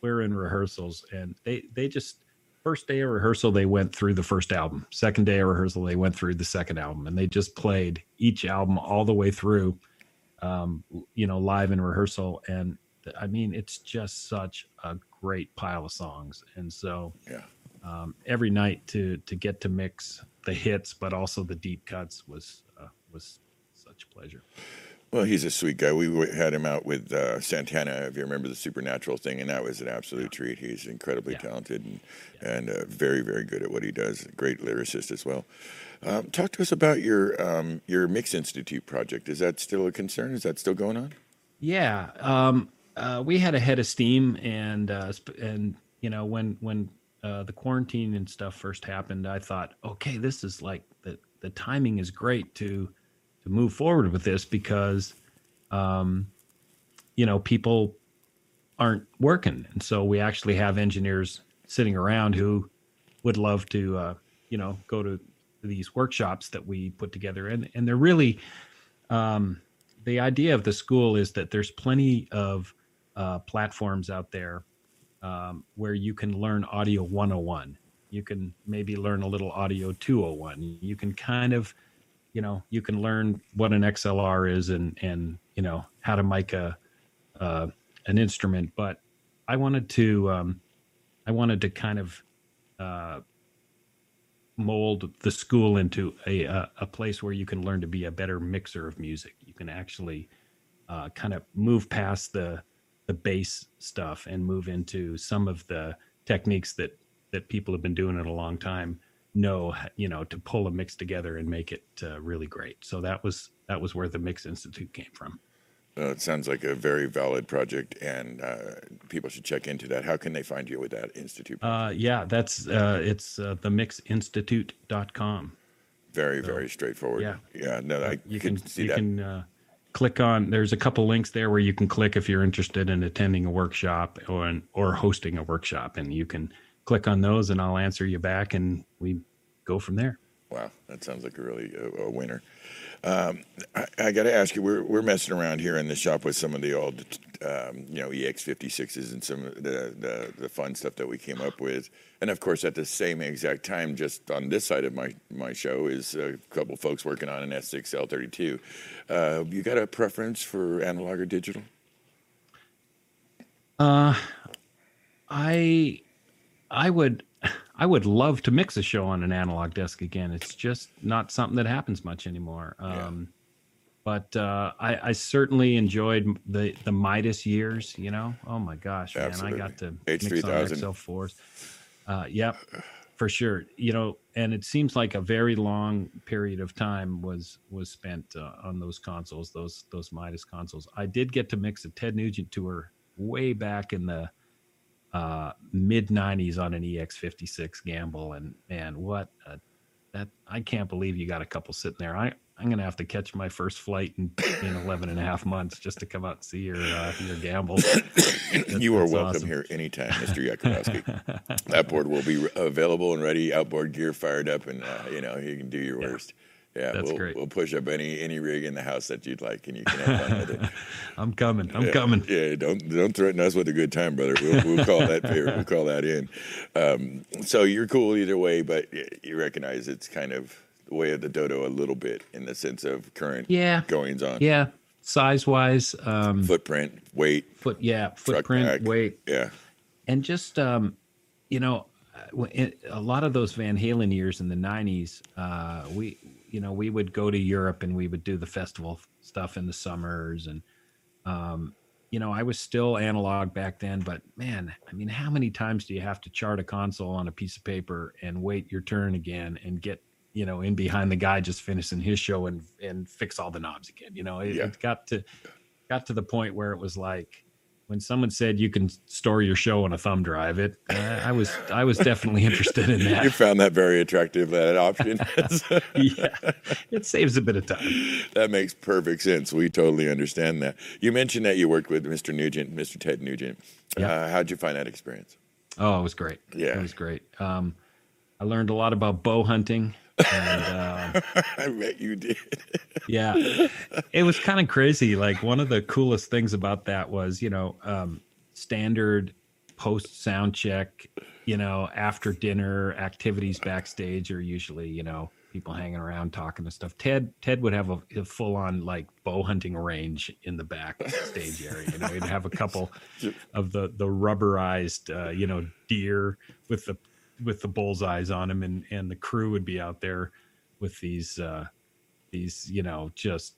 we're in rehearsals, and they they just first day of rehearsal they went through the first album. Second day of rehearsal they went through the second album, and they just played each album all the way through. Um, you know, live in rehearsal, and I mean, it's just such a great pile of songs, and so Yeah. um, every night to to get to mix the hits, but also the deep cuts was uh, was such a pleasure. Well, he's a sweet guy. We had him out with uh, Santana, if you remember the Supernatural thing, and that was an absolute treat. He's incredibly Yeah. talented and, and uh, very, very good at what he does. Great lyricist as well. Um, talk to us about your um, your Mix Institute project. Is that still a concern? Is that still going on? Yeah, um, uh, we had a head of steam, and uh, and you know when when uh, the quarantine and stuff first happened, I thought, okay, this is like the the timing is great to to move forward with this because, um, you know, people aren't working, and so we actually have engineers sitting around who would love to, uh, you know, go to these workshops that we put together, and and they're really um, the idea of the school is that there's plenty of uh, platforms out there um, where you can learn audio 101 you can maybe learn a little audio 201 you can kind of you know you can learn what an xlr is and and you know how to mic a uh, an instrument. But i wanted to um, i wanted to kind of uh, mold the school into a, a a place where you can learn to be a better mixer of music. You can actually uh, kind of move past the the base stuff and move into some of the techniques that that people have been doing it a long time know you know to pull a mix together and make it uh, really great. So that was that was where the Mix Institute came from. Uh, it sounds like a very valid project, and uh, people should check into that. How can they find you with that institute? Uh, yeah, that's uh, it's uh, themixinstitute.com. very, very straightforward. yeah. yeah. No, I you can, can see you that. can uh, click on there's a couple links there where you can click if you're interested in attending a workshop or or hosting a workshop and you can click on those and I'll answer you back and we go from there. Wow, that sounds like a really a, a winner. Um, I, I got to ask you, we're we're messing around here in the shop with some of the old, um, you know, EX56s and some of the, the the fun stuff that we came up with, and of course, at the same exact time, just on this side of my my show is a couple folks working on an S6L32. Uh, you got a preference for analog or digital? Uh I I would I would love to mix a show on an analog desk again. It's just not something that happens much anymore. Yeah. Um but uh, I, I certainly enjoyed the the Midas years. You know, oh my gosh, man, Absolutely. I got to H3000. mix on XL4s. Uh, yep, for sure. You know, and it seems like a very long period of time was was spent uh, on those consoles, those those Midas consoles. I did get to mix a Ted Nugent tour way back in the uh, mid '90s on an EX56 Gamble, and man, what a, that I can't believe you got a couple sitting there. I I'm gonna have to catch my first flight in, in 11 and a half months just to come out and see your uh, your Gamble. you are welcome awesome. here anytime, Mr. Yakabuski. that board will be available and ready, outboard gear fired up, and uh, you know you can do your Yeah. worst. Yeah, That's we'll, great. we'll push up any any rig in the house that you'd like, and you can have fun with it. I'm coming. I'm Yeah, coming. Yeah, don't don't threaten us with a good time, brother. We'll, we'll call that we'll call that in. Um, so you're cool either way, but you recognize it's kind of the way of the dodo a little bit in the sense of current Yeah. goings on. Yeah, size wise, um, Footprint, weight, foot. Yeah, footprint, weight, Yeah, and just um, you know, uh, a lot of those Van Halen years in the '90s, uh, we you know we would go to Europe and we would do the festival stuff in the summers, and um, you know I was still analog back then, but man, I mean, how many times do you have to chart a console on a piece of paper and wait your turn again and get you know in behind the guy just finishing his show and and fix all the knobs again? You know, it, Yeah. it got to got to the point where it was like when someone said you can store your show on a thumb drive, it uh, I was I was definitely interested in that. You found that very attractive, that option. yeah, it saves a bit of time. that makes perfect sense. We totally understand that. You mentioned that you worked with Mr. Nugent, Mr. Ted Nugent. Yeah. Uh, how'd you find that experience? Oh, it was great. Yeah. it was great. Um, I learned a lot about bow hunting, and uh, I bet you did. yeah, it was kind of crazy. Like one of the coolest things about that was, you know, um, standard post sound check. You know, after dinner activities backstage are usually, you know, people hanging around talking and stuff. Ted Ted would have a, a full on like bow hunting range in the back stage area. You know, he'd have a couple of the the rubberized, uh, you know, deer with the with the bullseyes on him, and and the crew would be out there with these uh, these you know just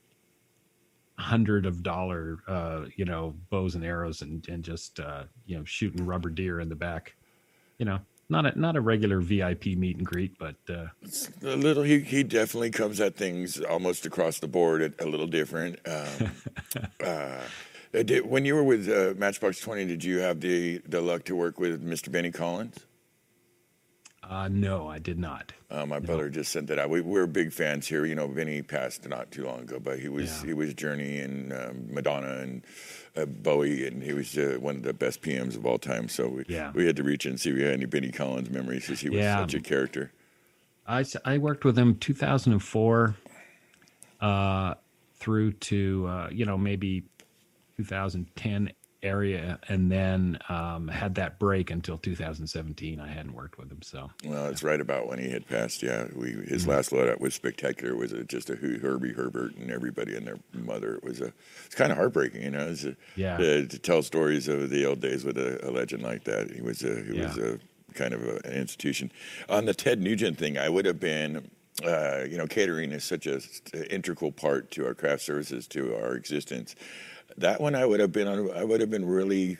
hundred of dollar uh, you know bows and arrows and and just uh, you know shooting rubber deer in the back. You know, not a not a regular VIP meet and greet, but uh, A little, he, he definitely comes at things almost across the board a, a little different. Um, uh, did, when you were with uh, Matchbox 20, did you have the, the luck to work with Mr. Benny Collins? Uh, no, I did not. Uh, my brother just sent that out. We, we're big fans here. You know, Vinny passed not too long ago, but he was Yeah. he was Journey and um, Madonna and uh, Bowie, and he was uh, one of the best PMs of all time. So we Yeah. we had to reach in and see if we had any Benny Collins memories, because he was Yeah. such a character. I, I worked with him 2004 uh, through to uh, you know maybe 2010 area, and then um, had that break until 2017. I hadn't worked with him, so Well, it's right about when he had passed. Yeah, we his Mm-hmm. last loadout was spectacular. It was a, just a Herbie Herbert and everybody and their mother. It was a it's kind of heartbreaking, you know. It's a, Yeah. to, to tell stories of the old days with a, a legend like that. He was a he was Yeah. a kind of a, an institution. On the Ted Nugent thing, I would have been. Uh, you know, catering is such a s- integral part to our craft services, to our existence. That one, I would have been on. I would have been really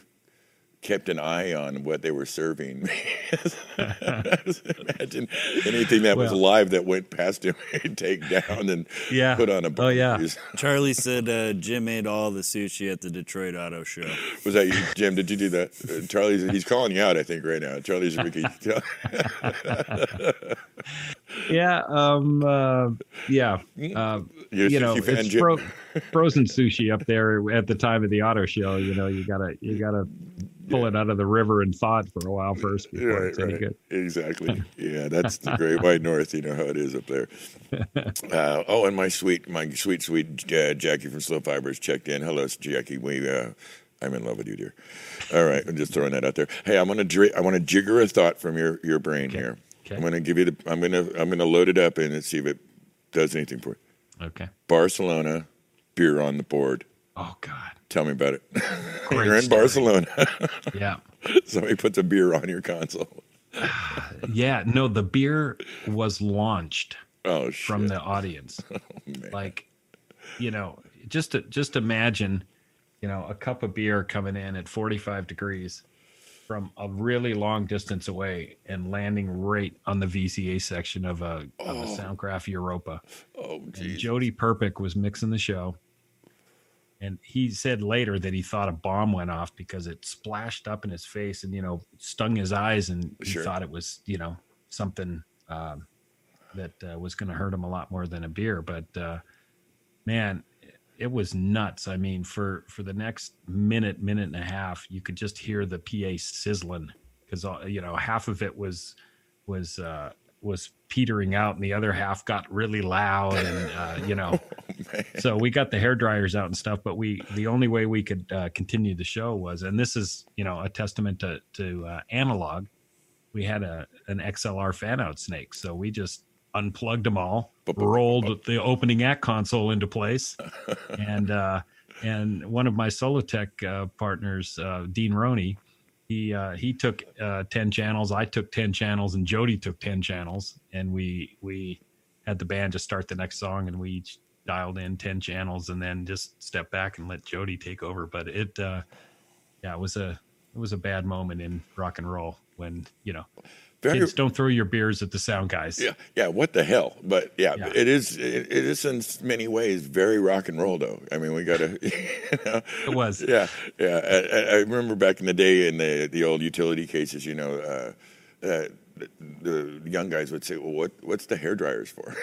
kept an eye on what they were serving. Me. imagine anything that was Well- live that went past him, he'd take down and Yeah. put on a. Oh, yeah. Charlie said uh, Jim ate all the sushi at the Detroit Auto Show. Was that you, Jim? Did you do that? Uh, Charlie's he's calling you out, I think, right now. Charlie Zaricki. yeah, um, uh, yeah. Uh, You're a you know, fan, it's Jim? fro- frozen sushi up there at the time of the auto show. You know, you gotta you gotta pull it out of the river and thaw it for a while first before Right, it's any right. good. Exactly. Yeah, that's the Great White North. You know how it is up there. Uh, oh, and my sweet, my sweet, sweet uh, Jackie from Slow Fibers checked in. Hello, Jackie. We, uh, I'm in love with you, dear. All right, I'm just throwing that out there. Hey, I'm gonna, dri- I want to jigger a thought from your your brain here. Okay. I'm gonna give you the, I'm gonna, I'm gonna load it up and see if it does anything for you. Okay. Barcelona, beer on the board. Oh God. Tell me about it. You're in story. Barcelona. Yeah. Somebody puts a beer on your console. Yeah. No, the beer was launched Oh from the audience. Oh, man. like, you know, just to, just imagine, you know, a cup of beer coming in at 45 degrees from a really long distance away and landing right on the VCA section of a, of a oh. Soundcraft Europa. oh And. Jody Perpick was mixing the show. And he said later that he thought a bomb went off because it splashed up in his face and, you know, stung his eyes. And he Sure. thought it was, you know, something um, that uh, was going to hurt him a lot more than a beer. But uh, man, it was nuts. I mean, for, for the next minute, minute and a half, you could just hear the PA sizzling because, you know, half of it was, was, uh, was petering out and the other half got really loud and uh, you know so we got the hair dryers out and stuff but we the only way we could uh, continue the show was and this is you know a testament to to uh, analog. We had a an xlr fan out snake so we just unplugged them all rolled the opening act console into place and uh and one of my solotech uh, partners uh, dean roney he uh, he took uh, ten channels. I took ten channels, and Jody took ten channels, and we we had the band just start the next song, and we each dialed in ten channels, and then just step back and let Jody take over. But it, uh, yeah, it was a it was a bad moment in rock and roll when you know Very- Kids, don't throw your beers at the sound guys. Yeah, yeah. What the hell? But yeah, Yeah. it is. It, it is in many ways very rock and roll, though. I mean, we got to. You know, It was. Yeah, yeah. I, I- remember back in the day in the the old utility cases. You know, uh, uh, the, the young guys would say, "Well, what what's the hair dryers for?"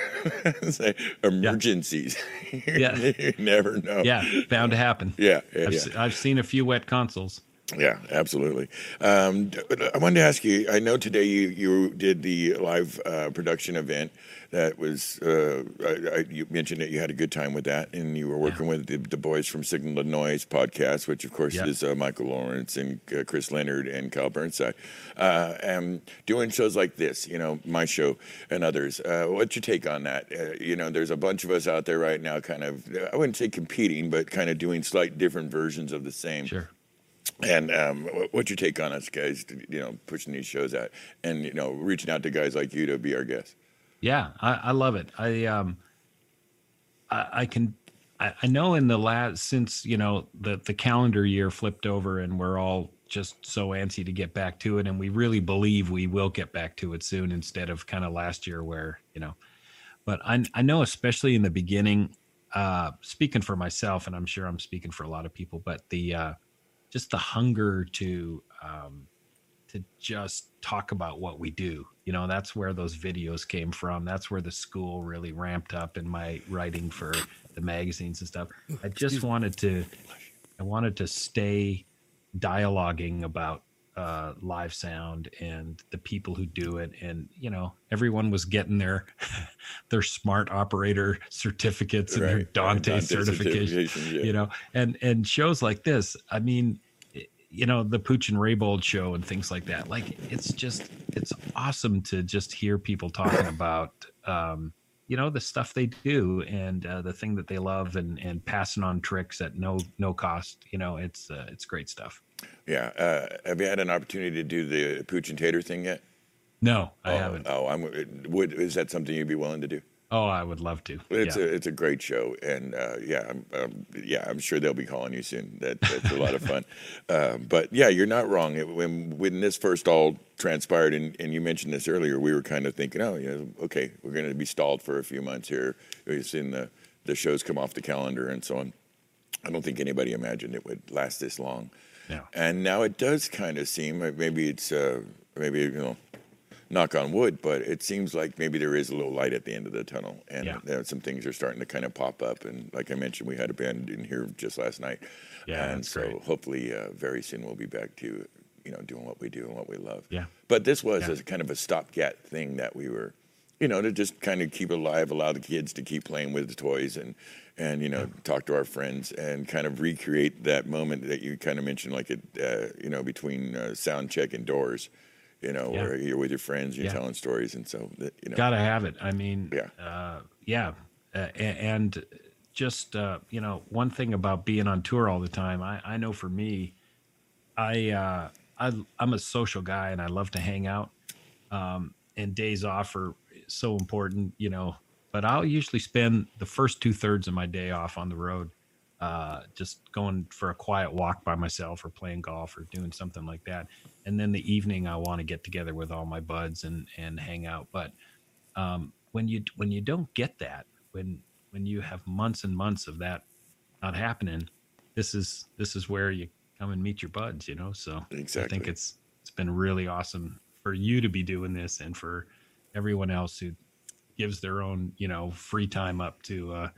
say emergencies. Yeah. you never know. Yeah, bound to happen. yeah, yeah. I've, yeah. se- I've seen a few wet consoles. Yeah, absolutely. Um, d- I wanted to ask you. I know today you you did the live uh, production event. That was uh, I, I, you mentioned that you had a good time with that, and you were working with the, the boys from Signal to Noise podcast, which of course Yeah. is uh, Michael Lawrence and uh, Chris Leonard and Kyle Burnside, uh, and doing shows like this. You know, my show and others. Uh, what's your take on that? Uh, you know, there's a bunch of us out there right now, kind of. I wouldn't say competing, but kind of doing slight different versions of the same. Sure. And um, what's your take on us guys? You know, pushing these shows out, and you know, reaching out to guys like you to be our guest. Yeah, I, I love it. I um, I, I can, I, I know in the last since you know the the calendar year flipped over and we're all just so antsy to get back to it, and we really believe we will get back to it soon instead of kind of last year where you know. But I I know especially in the beginning, uh, speaking for myself, and I'm sure I'm speaking for a lot of people, but the uh, just the hunger to um, to just talk about what we do. You know, that's where those videos came from. That's where the school really ramped up in my writing for the magazines and stuff. I just wanted to, I wanted to stay dialoguing about uh, live sound and the people who do it. And, you know, everyone was getting their, their Smaart operator certificates and their Right, right. Dante, Dante certification, certifications, yeah. you know, and, and shows like this, I mean, you know the Pooch and Raybold show and things like that. Like it's just it's awesome to just hear people talking about um, you know the stuff they do and uh, the thing that they love and and passing on tricks at no no cost. You know it's uh, it's great stuff. Yeah. Uh, have you had an opportunity to do the pooch and tater thing yet? No, I oh, haven't. Oh, I'm. Would is that something you'd be willing to do? Oh, I would love to. It's yeah. a it's a great show, and uh, yeah, I'm, um, yeah, I'm sure they'll be calling you soon. That, that's a lot of fun. Uh, but yeah, you're not wrong. It, when when this first all transpired, and, and you mentioned this earlier, we were kind of thinking, oh, know, okay, we're going to be stalled for a few months here. We've seen the the shows come off the calendar and so on. I don't think anybody imagined it would last this long. Yeah. And now it does kind of seem maybe it's uh, maybe you know knock on wood, but it seems like maybe there is a little light at the end of the tunnel, and Yeah. uh, some things are starting to kind of pop up. And like I mentioned, we had a band in here just last night, Yeah, and so great. hopefully uh, very soon we'll be back to you know doing what we do and what we love. Yeah. But this was Yeah. a kind of a stopgap thing that we were, you know, to just kind of keep alive, allow the kids to keep playing with the toys and and you know talk to our friends and kind of recreate that moment that you kind of mentioned, like it, uh, you know, between uh, sound check and doors. You know, Yeah. where you're with your friends, you're Yeah. telling stories, and so you know, Gotta have it. I mean, Yeah. uh, yeah, uh, and just uh, you know, one thing about being on tour all the time, I, I know for me, I, uh, I I'm a social guy and I love to hang out, um, and days off are so important, you know. But I'll usually spend the first two thirds of my day off on the road, uh, just going for a quiet walk by myself or playing golf or doing something like that. And then the evening, I want to get together with all my buds and and hang out. But um, when you when you don't get that, when when you have months and months of that not happening, this is this is where you come and meet your buds. You know, so I think it's it's been really awesome for you to be doing this and for everyone else who gives their own you know free time up to uh,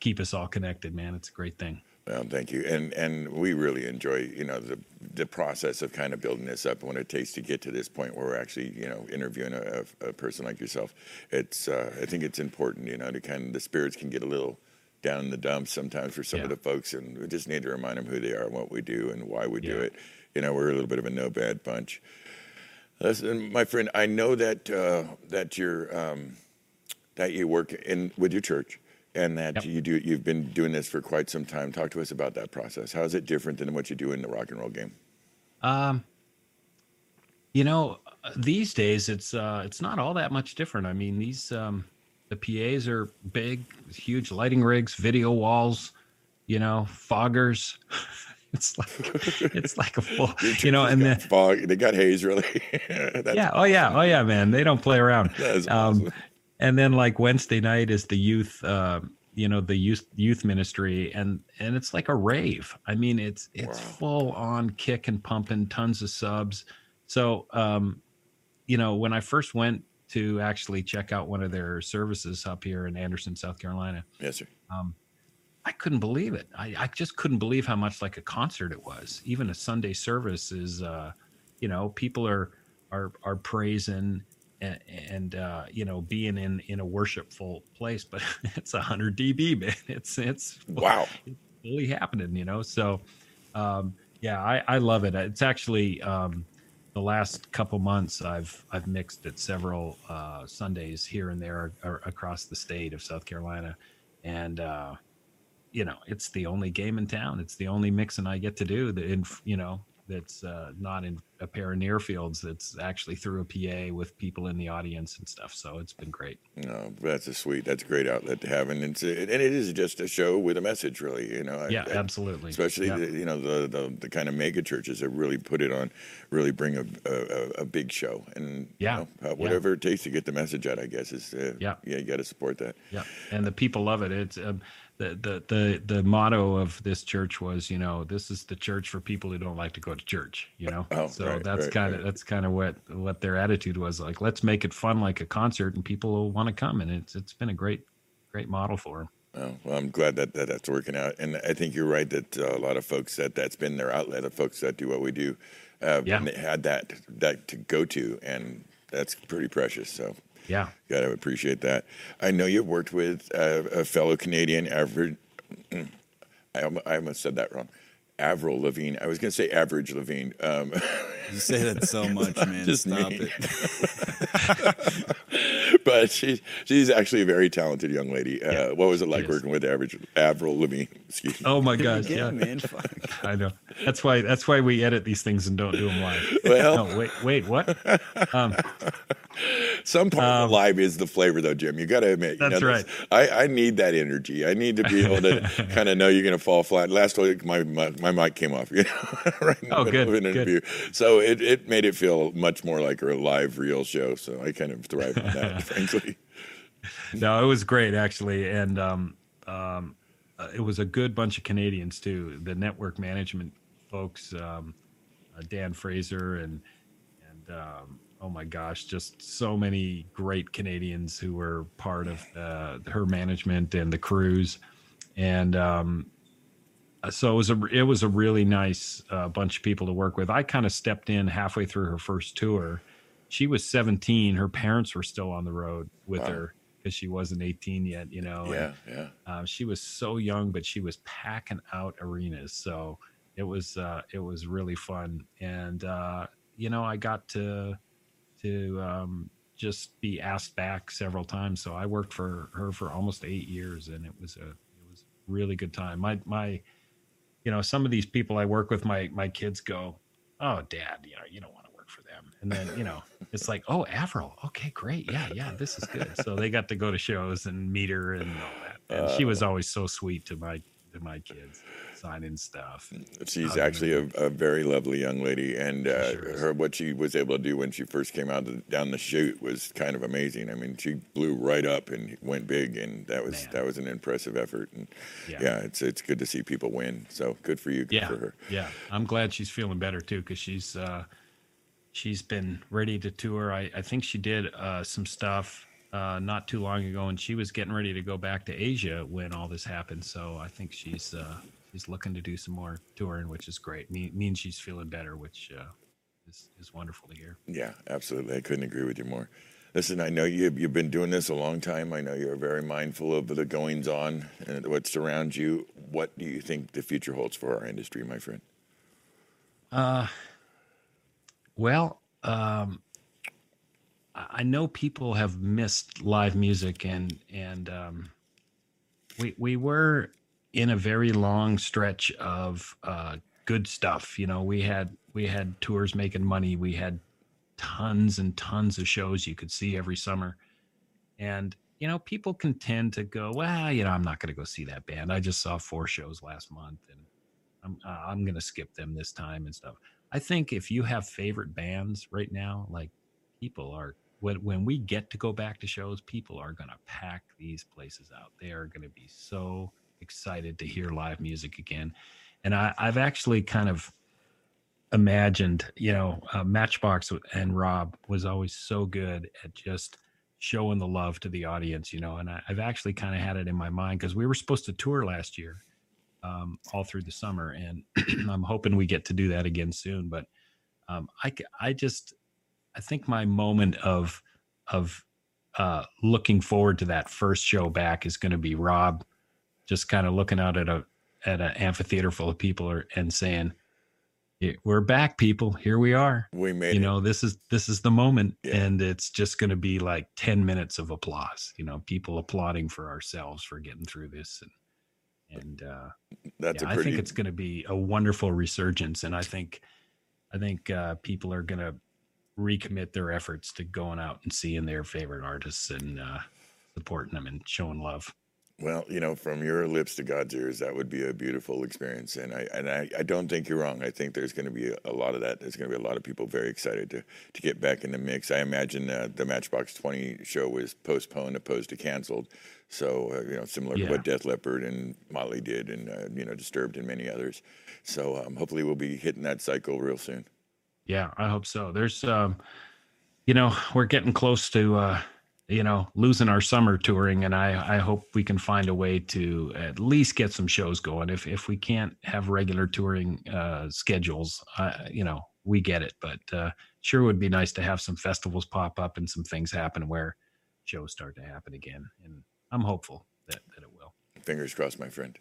keep us all connected. Man, it's a great thing. Well, thank you, and and we really enjoy you know the the process of kind of building this up and what it takes to get to this point where we're actually you know interviewing a, a person like yourself. It's uh, I think it's important you know to kind of the spirits can get a little down in the dumps sometimes for some of the folks, and we just need to remind them who they are and what we do and why we do it. You know, we're a little bit of a no bad bunch. Listen, my friend, I know that uh, that you're um, that you work in with your church and that Yep. you do you've been doing this for quite some time. Talk to us about that process. How is it different than what you do in the rock and roll game? Um, you know, these days it's uh, it's not all that much different. I mean, these um, the PAs are big, huge lighting rigs, video walls, you know, foggers. it's like it's like a full, you know, and then fog. They got haze, really. Yeah, oh yeah, oh yeah, man, they don't play around. Um, awesome. And then like Wednesday night is the youth, uh, you know, the youth youth ministry, and and it's like a rave. I mean, it's it's Wow. full on kick and pumping, tons of subs. So, um, you know, when I first went to actually check out one of their services up here in Anderson, South Carolina, Yes, sir. um, I couldn't believe it. I, I just couldn't believe how much like a concert it was. Even a Sunday service is, uh, you know, people are are are praising and, and uh, you know being in in a worshipful place, but it's a hundred dB, man. It's it's Wow. It's fully happening, you know. So, um, yeah, I, I love it. It's actually um, the last couple months I've I've mixed at several uh, Sundays here and there across the state of South Carolina, and uh, you know it's the only game in town. It's the only mixing I get to do. That in you know that's uh, not in a pair of near fields. That's actually through a PA with people in the audience and stuff. So it's been great. No, that's a sweet. That's a great outlet to have, and it's and it is just a show with a message, really. You know. Yeah, I- absolutely. Especially Yeah. the, you know the, the the kind of mega churches that really put it on, really bring a a, a big show, and Yeah, you know, uh, yeah. whatever it takes to get the message out. I guess is uh, Yeah. yeah, you got to support that. Yeah, and the people love it. It's um, the, the the the motto of this church was, you know, this is the church for people who don't like to go to church. You know, Oh, so right, that's right, kind of right. that's kind of what what their attitude was like. Let's make it fun like a concert, and people will want to come. And it's it's been a great great model for them. Oh, well, I'm glad that, that that's working out, and I think you're right that uh, a lot of folks that that's been their outlet. Of folks that do what we do, uh, Yeah. had that that to go to, and that's pretty precious. So Yeah, got to appreciate that. I know you've worked with uh, a fellow Canadian, average. I, almo- I almost said that wrong. Avril Lavigne. I was going to say average Levine. Um, You say that so much, man. Just Stop me. it. but she's she's actually a very talented young lady. Uh, Yeah, what was it like she working with average Avril Lavigne? Excuse me. Oh my Here we gosh, yeah, man. Fuck. I know. That's why that's why we edit these things and don't do them live. Well- no, wait, wait, what? Um, Some part of the live is the flavor, though, Jim. You got to admit. you That's know, right. I, I need that energy. I need to be able to kind of know you're going to fall flat. Last week, my, my my mic came off. You know, right in the Oh, middle good, of an good. interview. So it, it made it feel much more like a live, real show. So I kind of thrive on that, frankly. no, it was great actually, and um, um, uh, it was a good bunch of Canadians too. The Nettwerk management folks, um, uh, Dan Fraser, and and um, oh my gosh, just so many great Canadians who were part of uh, her management and the crews, and um, so it was a it was a really nice uh, bunch of people to work with. I kind of stepped in halfway through her first tour. She was 17. Her parents were still on the road with Wow. her because she wasn't 18 yet. You know, Yeah, and, yeah. uh, she was so young, but she was packing out arenas. So it was uh, it was really fun, and uh, you know I got to to um, just be asked back several times. So I worked for her for almost eight years, and it was a it was a really good time. My my you know some of these people I work with, my my kids go, oh dad, you know you don't want to work for them, and then you know it's like oh Avril, okay great, yeah yeah this is good. So they got to go to shows and meet her and all that, and she was uh. always so sweet to my to my kids, signing stuff. She's Oh, actually a, a very lovely young lady, and uh, sure her what she was able to do when she first came out the, down the chute was kind of amazing. I mean, she blew right up and went big, and that was Man. that was an impressive effort. And Yeah. yeah. it's it's good to see people win. So good for you, good yeah, for her. yeah. I'm glad she's feeling better too because she's uh, she's been ready to tour. I, I think she did uh, some stuff uh, not too long ago, and she was getting ready to go back to Asia when all this happened. So I think she's uh, she's looking to do some more touring, which is great. Me- means she's feeling better, which uh, is is wonderful to hear. Yeah, absolutely. I couldn't agree with you more. Listen, I know you've, you've been doing this a long time. I know you're very mindful of the goings on and what surrounds you. What do you think the future holds for our industry, my friend? Well, um, I know people have missed live music, and and um, we we were in a very long stretch of uh, good stuff. You know, we had we had tours making money. We had tons and tons of shows you could see every summer, and you know, people can tend to go, well, you know, I'm not going to go see that band. I just saw four shows last month, and I'm uh, I'm gonna skip them this time and stuff. I think if you have favorite bands right now, like people are when when we get to go back to shows, people are gonna pack these places out. They are gonna be so excited to hear live music again. And I, I've actually kind of imagined, you know, uh, Matchbox and Rob was always so good at just showing the love to the audience, you know. And I, have actually kind of had it in my mind because we were supposed to tour last year, um, all through the summer, and I'm hoping we get to do that again soon. But um, I, I just, I think my moment of of uh, looking forward to that first show back is going to be Rob, just kind of looking out at a at an amphitheater full of people or, and saying, we're back people here we are we made you it. know this is this is the moment Yeah. and it's just going to be like 10 minutes of applause you know people applauding for ourselves for getting through this and and uh that's yeah, a i pretty think it's going to be a wonderful resurgence and i think i think uh people are going to recommit their efforts to going out and seeing their favorite artists and uh supporting them and showing love Well, you know, from your lips to God's ears, that would be a beautiful experience, and I and I, I don't think you're wrong. I think there's going to be a, lot of that. There's going to be a lot of people very excited to to get back in the mix. I imagine uh, the Matchbox Twenty show was postponed, opposed to canceled. So uh, you know, similar to what Def Leppard and Mötley did, and uh, you know, Disturbed and many others. So um, hopefully, we'll be hitting that cycle real soon. Yeah, I hope so. There's um you know, we're getting close to uh you know, losing our summer touring and I I hope we can find a way to at least get some shows going. If if we can't have regular touring uh schedules, uh, you know, we get it, but uh sure would be nice to have some festivals pop up and some things happen where shows start to happen again. And I'm hopeful that that it will. Fingers crossed, my friend.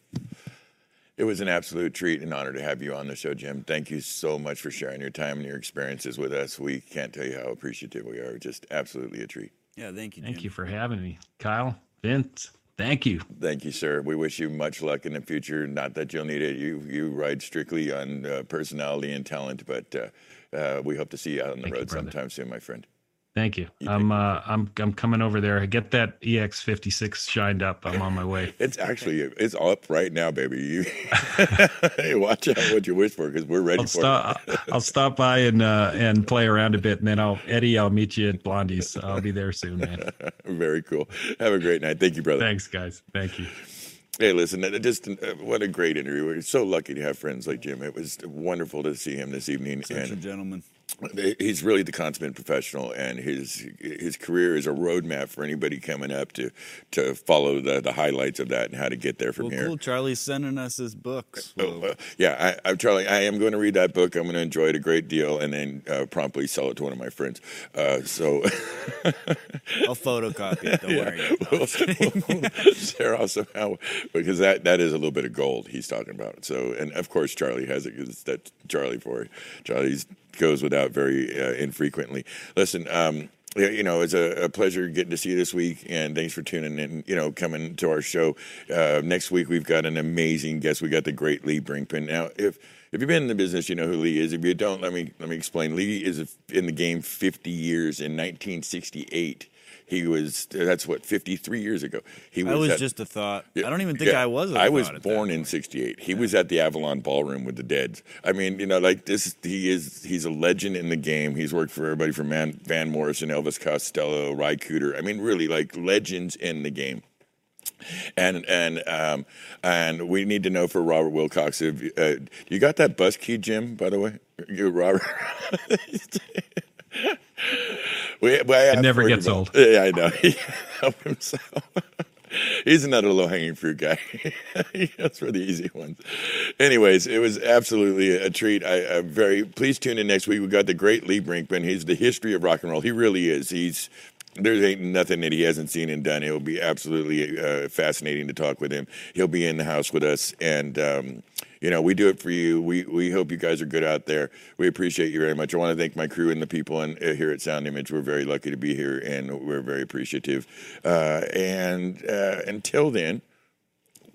It was an absolute treat and honor to have you on the show, Jim. Thank you so much for sharing your time and your experiences with us. We can't tell you how appreciative we are. Just absolutely a treat. Yeah, thank you. Thank you for having me. Kyle, Vince, thank you. Thank you, sir. We wish you much luck in the future. Not that you'll need it. You you ride strictly on uh, personality and talent, but uh, uh, we hope to see you out on the Thank road brother. sometime soon, my friend. Thank you. You I'm uh I'm I'm coming over there. Get that EX56 shined up. I'm on my way. It's actually it's up right now, baby. You hey, watch out what you wish for because we're ready I'll for stop. I'll stop by and uh, and play around a bit, and then I'll Eddie. I'll meet you at Blondie's. I'll be there soon, man. Very cool. Have a great night. Thank you, brother. Thanks, guys. Thank you. Hey, listen, just uh, what a great interview. We're so lucky to have friends like Jim. It was wonderful to see him this evening, Such a and gentleman. He's really the consummate professional. And his his career is a roadmap for anybody coming up to to follow the, the highlights of that and how to get there from Well, here. cool. Charlie's sending us his books. Oh, uh, yeah, I, I'm Charlie. I am going to read that book. I'm going to enjoy it a great deal, and then uh, promptly sell it to one of my friends. Uh, so, I'll photocopy it. Don't worry. we'll share also how because that that is a little bit of gold he's talking about. So, and of course Charlie has it because that's Charlie for. Charlie's goes without very uh, infrequently. Listen. Um, you know, it's a, a pleasure getting to see you this week, and thanks for tuning in. You know, coming to our show uh, next week, we've got an amazing guest. We got the great Lee Brinkman. Now, if if you've been in the business, you know who Lee is. If you don't, let me let me explain. Lee is in the game 50 years. In 1968, he was. That's what 53 years ago. He was. I was at- just a thought. yeah, I don't even think yeah. I was. I I was born in '68. He was at the Avalon Ballroom with the Deads. I mean, you know, like this. He is. He's a legend in the game. He's worked for everybody from Man, Van Morrison, Elvis Costello, Ry Cooder. I mean, really, like legends in the game. And and um and we need to know for Robert Wilcox if uh, you got that bus key, Jim. By the way, you Robert. we, we It never gets old. Yeah, I know. He helped himself. He's another low hanging fruit guy. he goes for the easy ones. Anyways, it was absolutely a treat. I, I'm very please tune in next week. We got the great Lee Brinkman. He's the history of rock and roll. He really is. He's there ain't nothing that he hasn't seen and done. It'll be absolutely uh, fascinating to talk with him. He'll be in the house with us, and um, you know we do it for you. We we hope you guys are good out there. We appreciate you very much. I want to thank my crew and the people in, uh, here at Sound Image. We're very lucky to be here, and we're very appreciative. Uh, and uh, until then,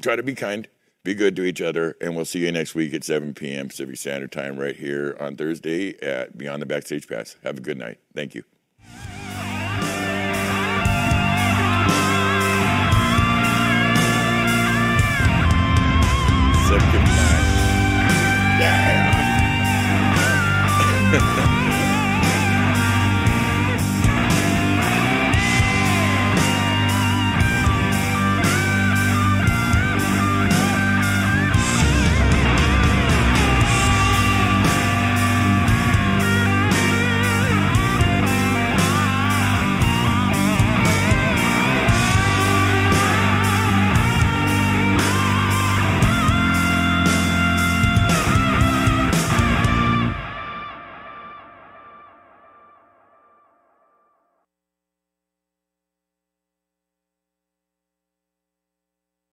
try to be kind. Be good to each other, and we'll see you next week at 7 p.m. Pacific Standard Time right here on Thursday at Beyond the Backstage Pass. Have a good night. Thank you. Ha ha ha.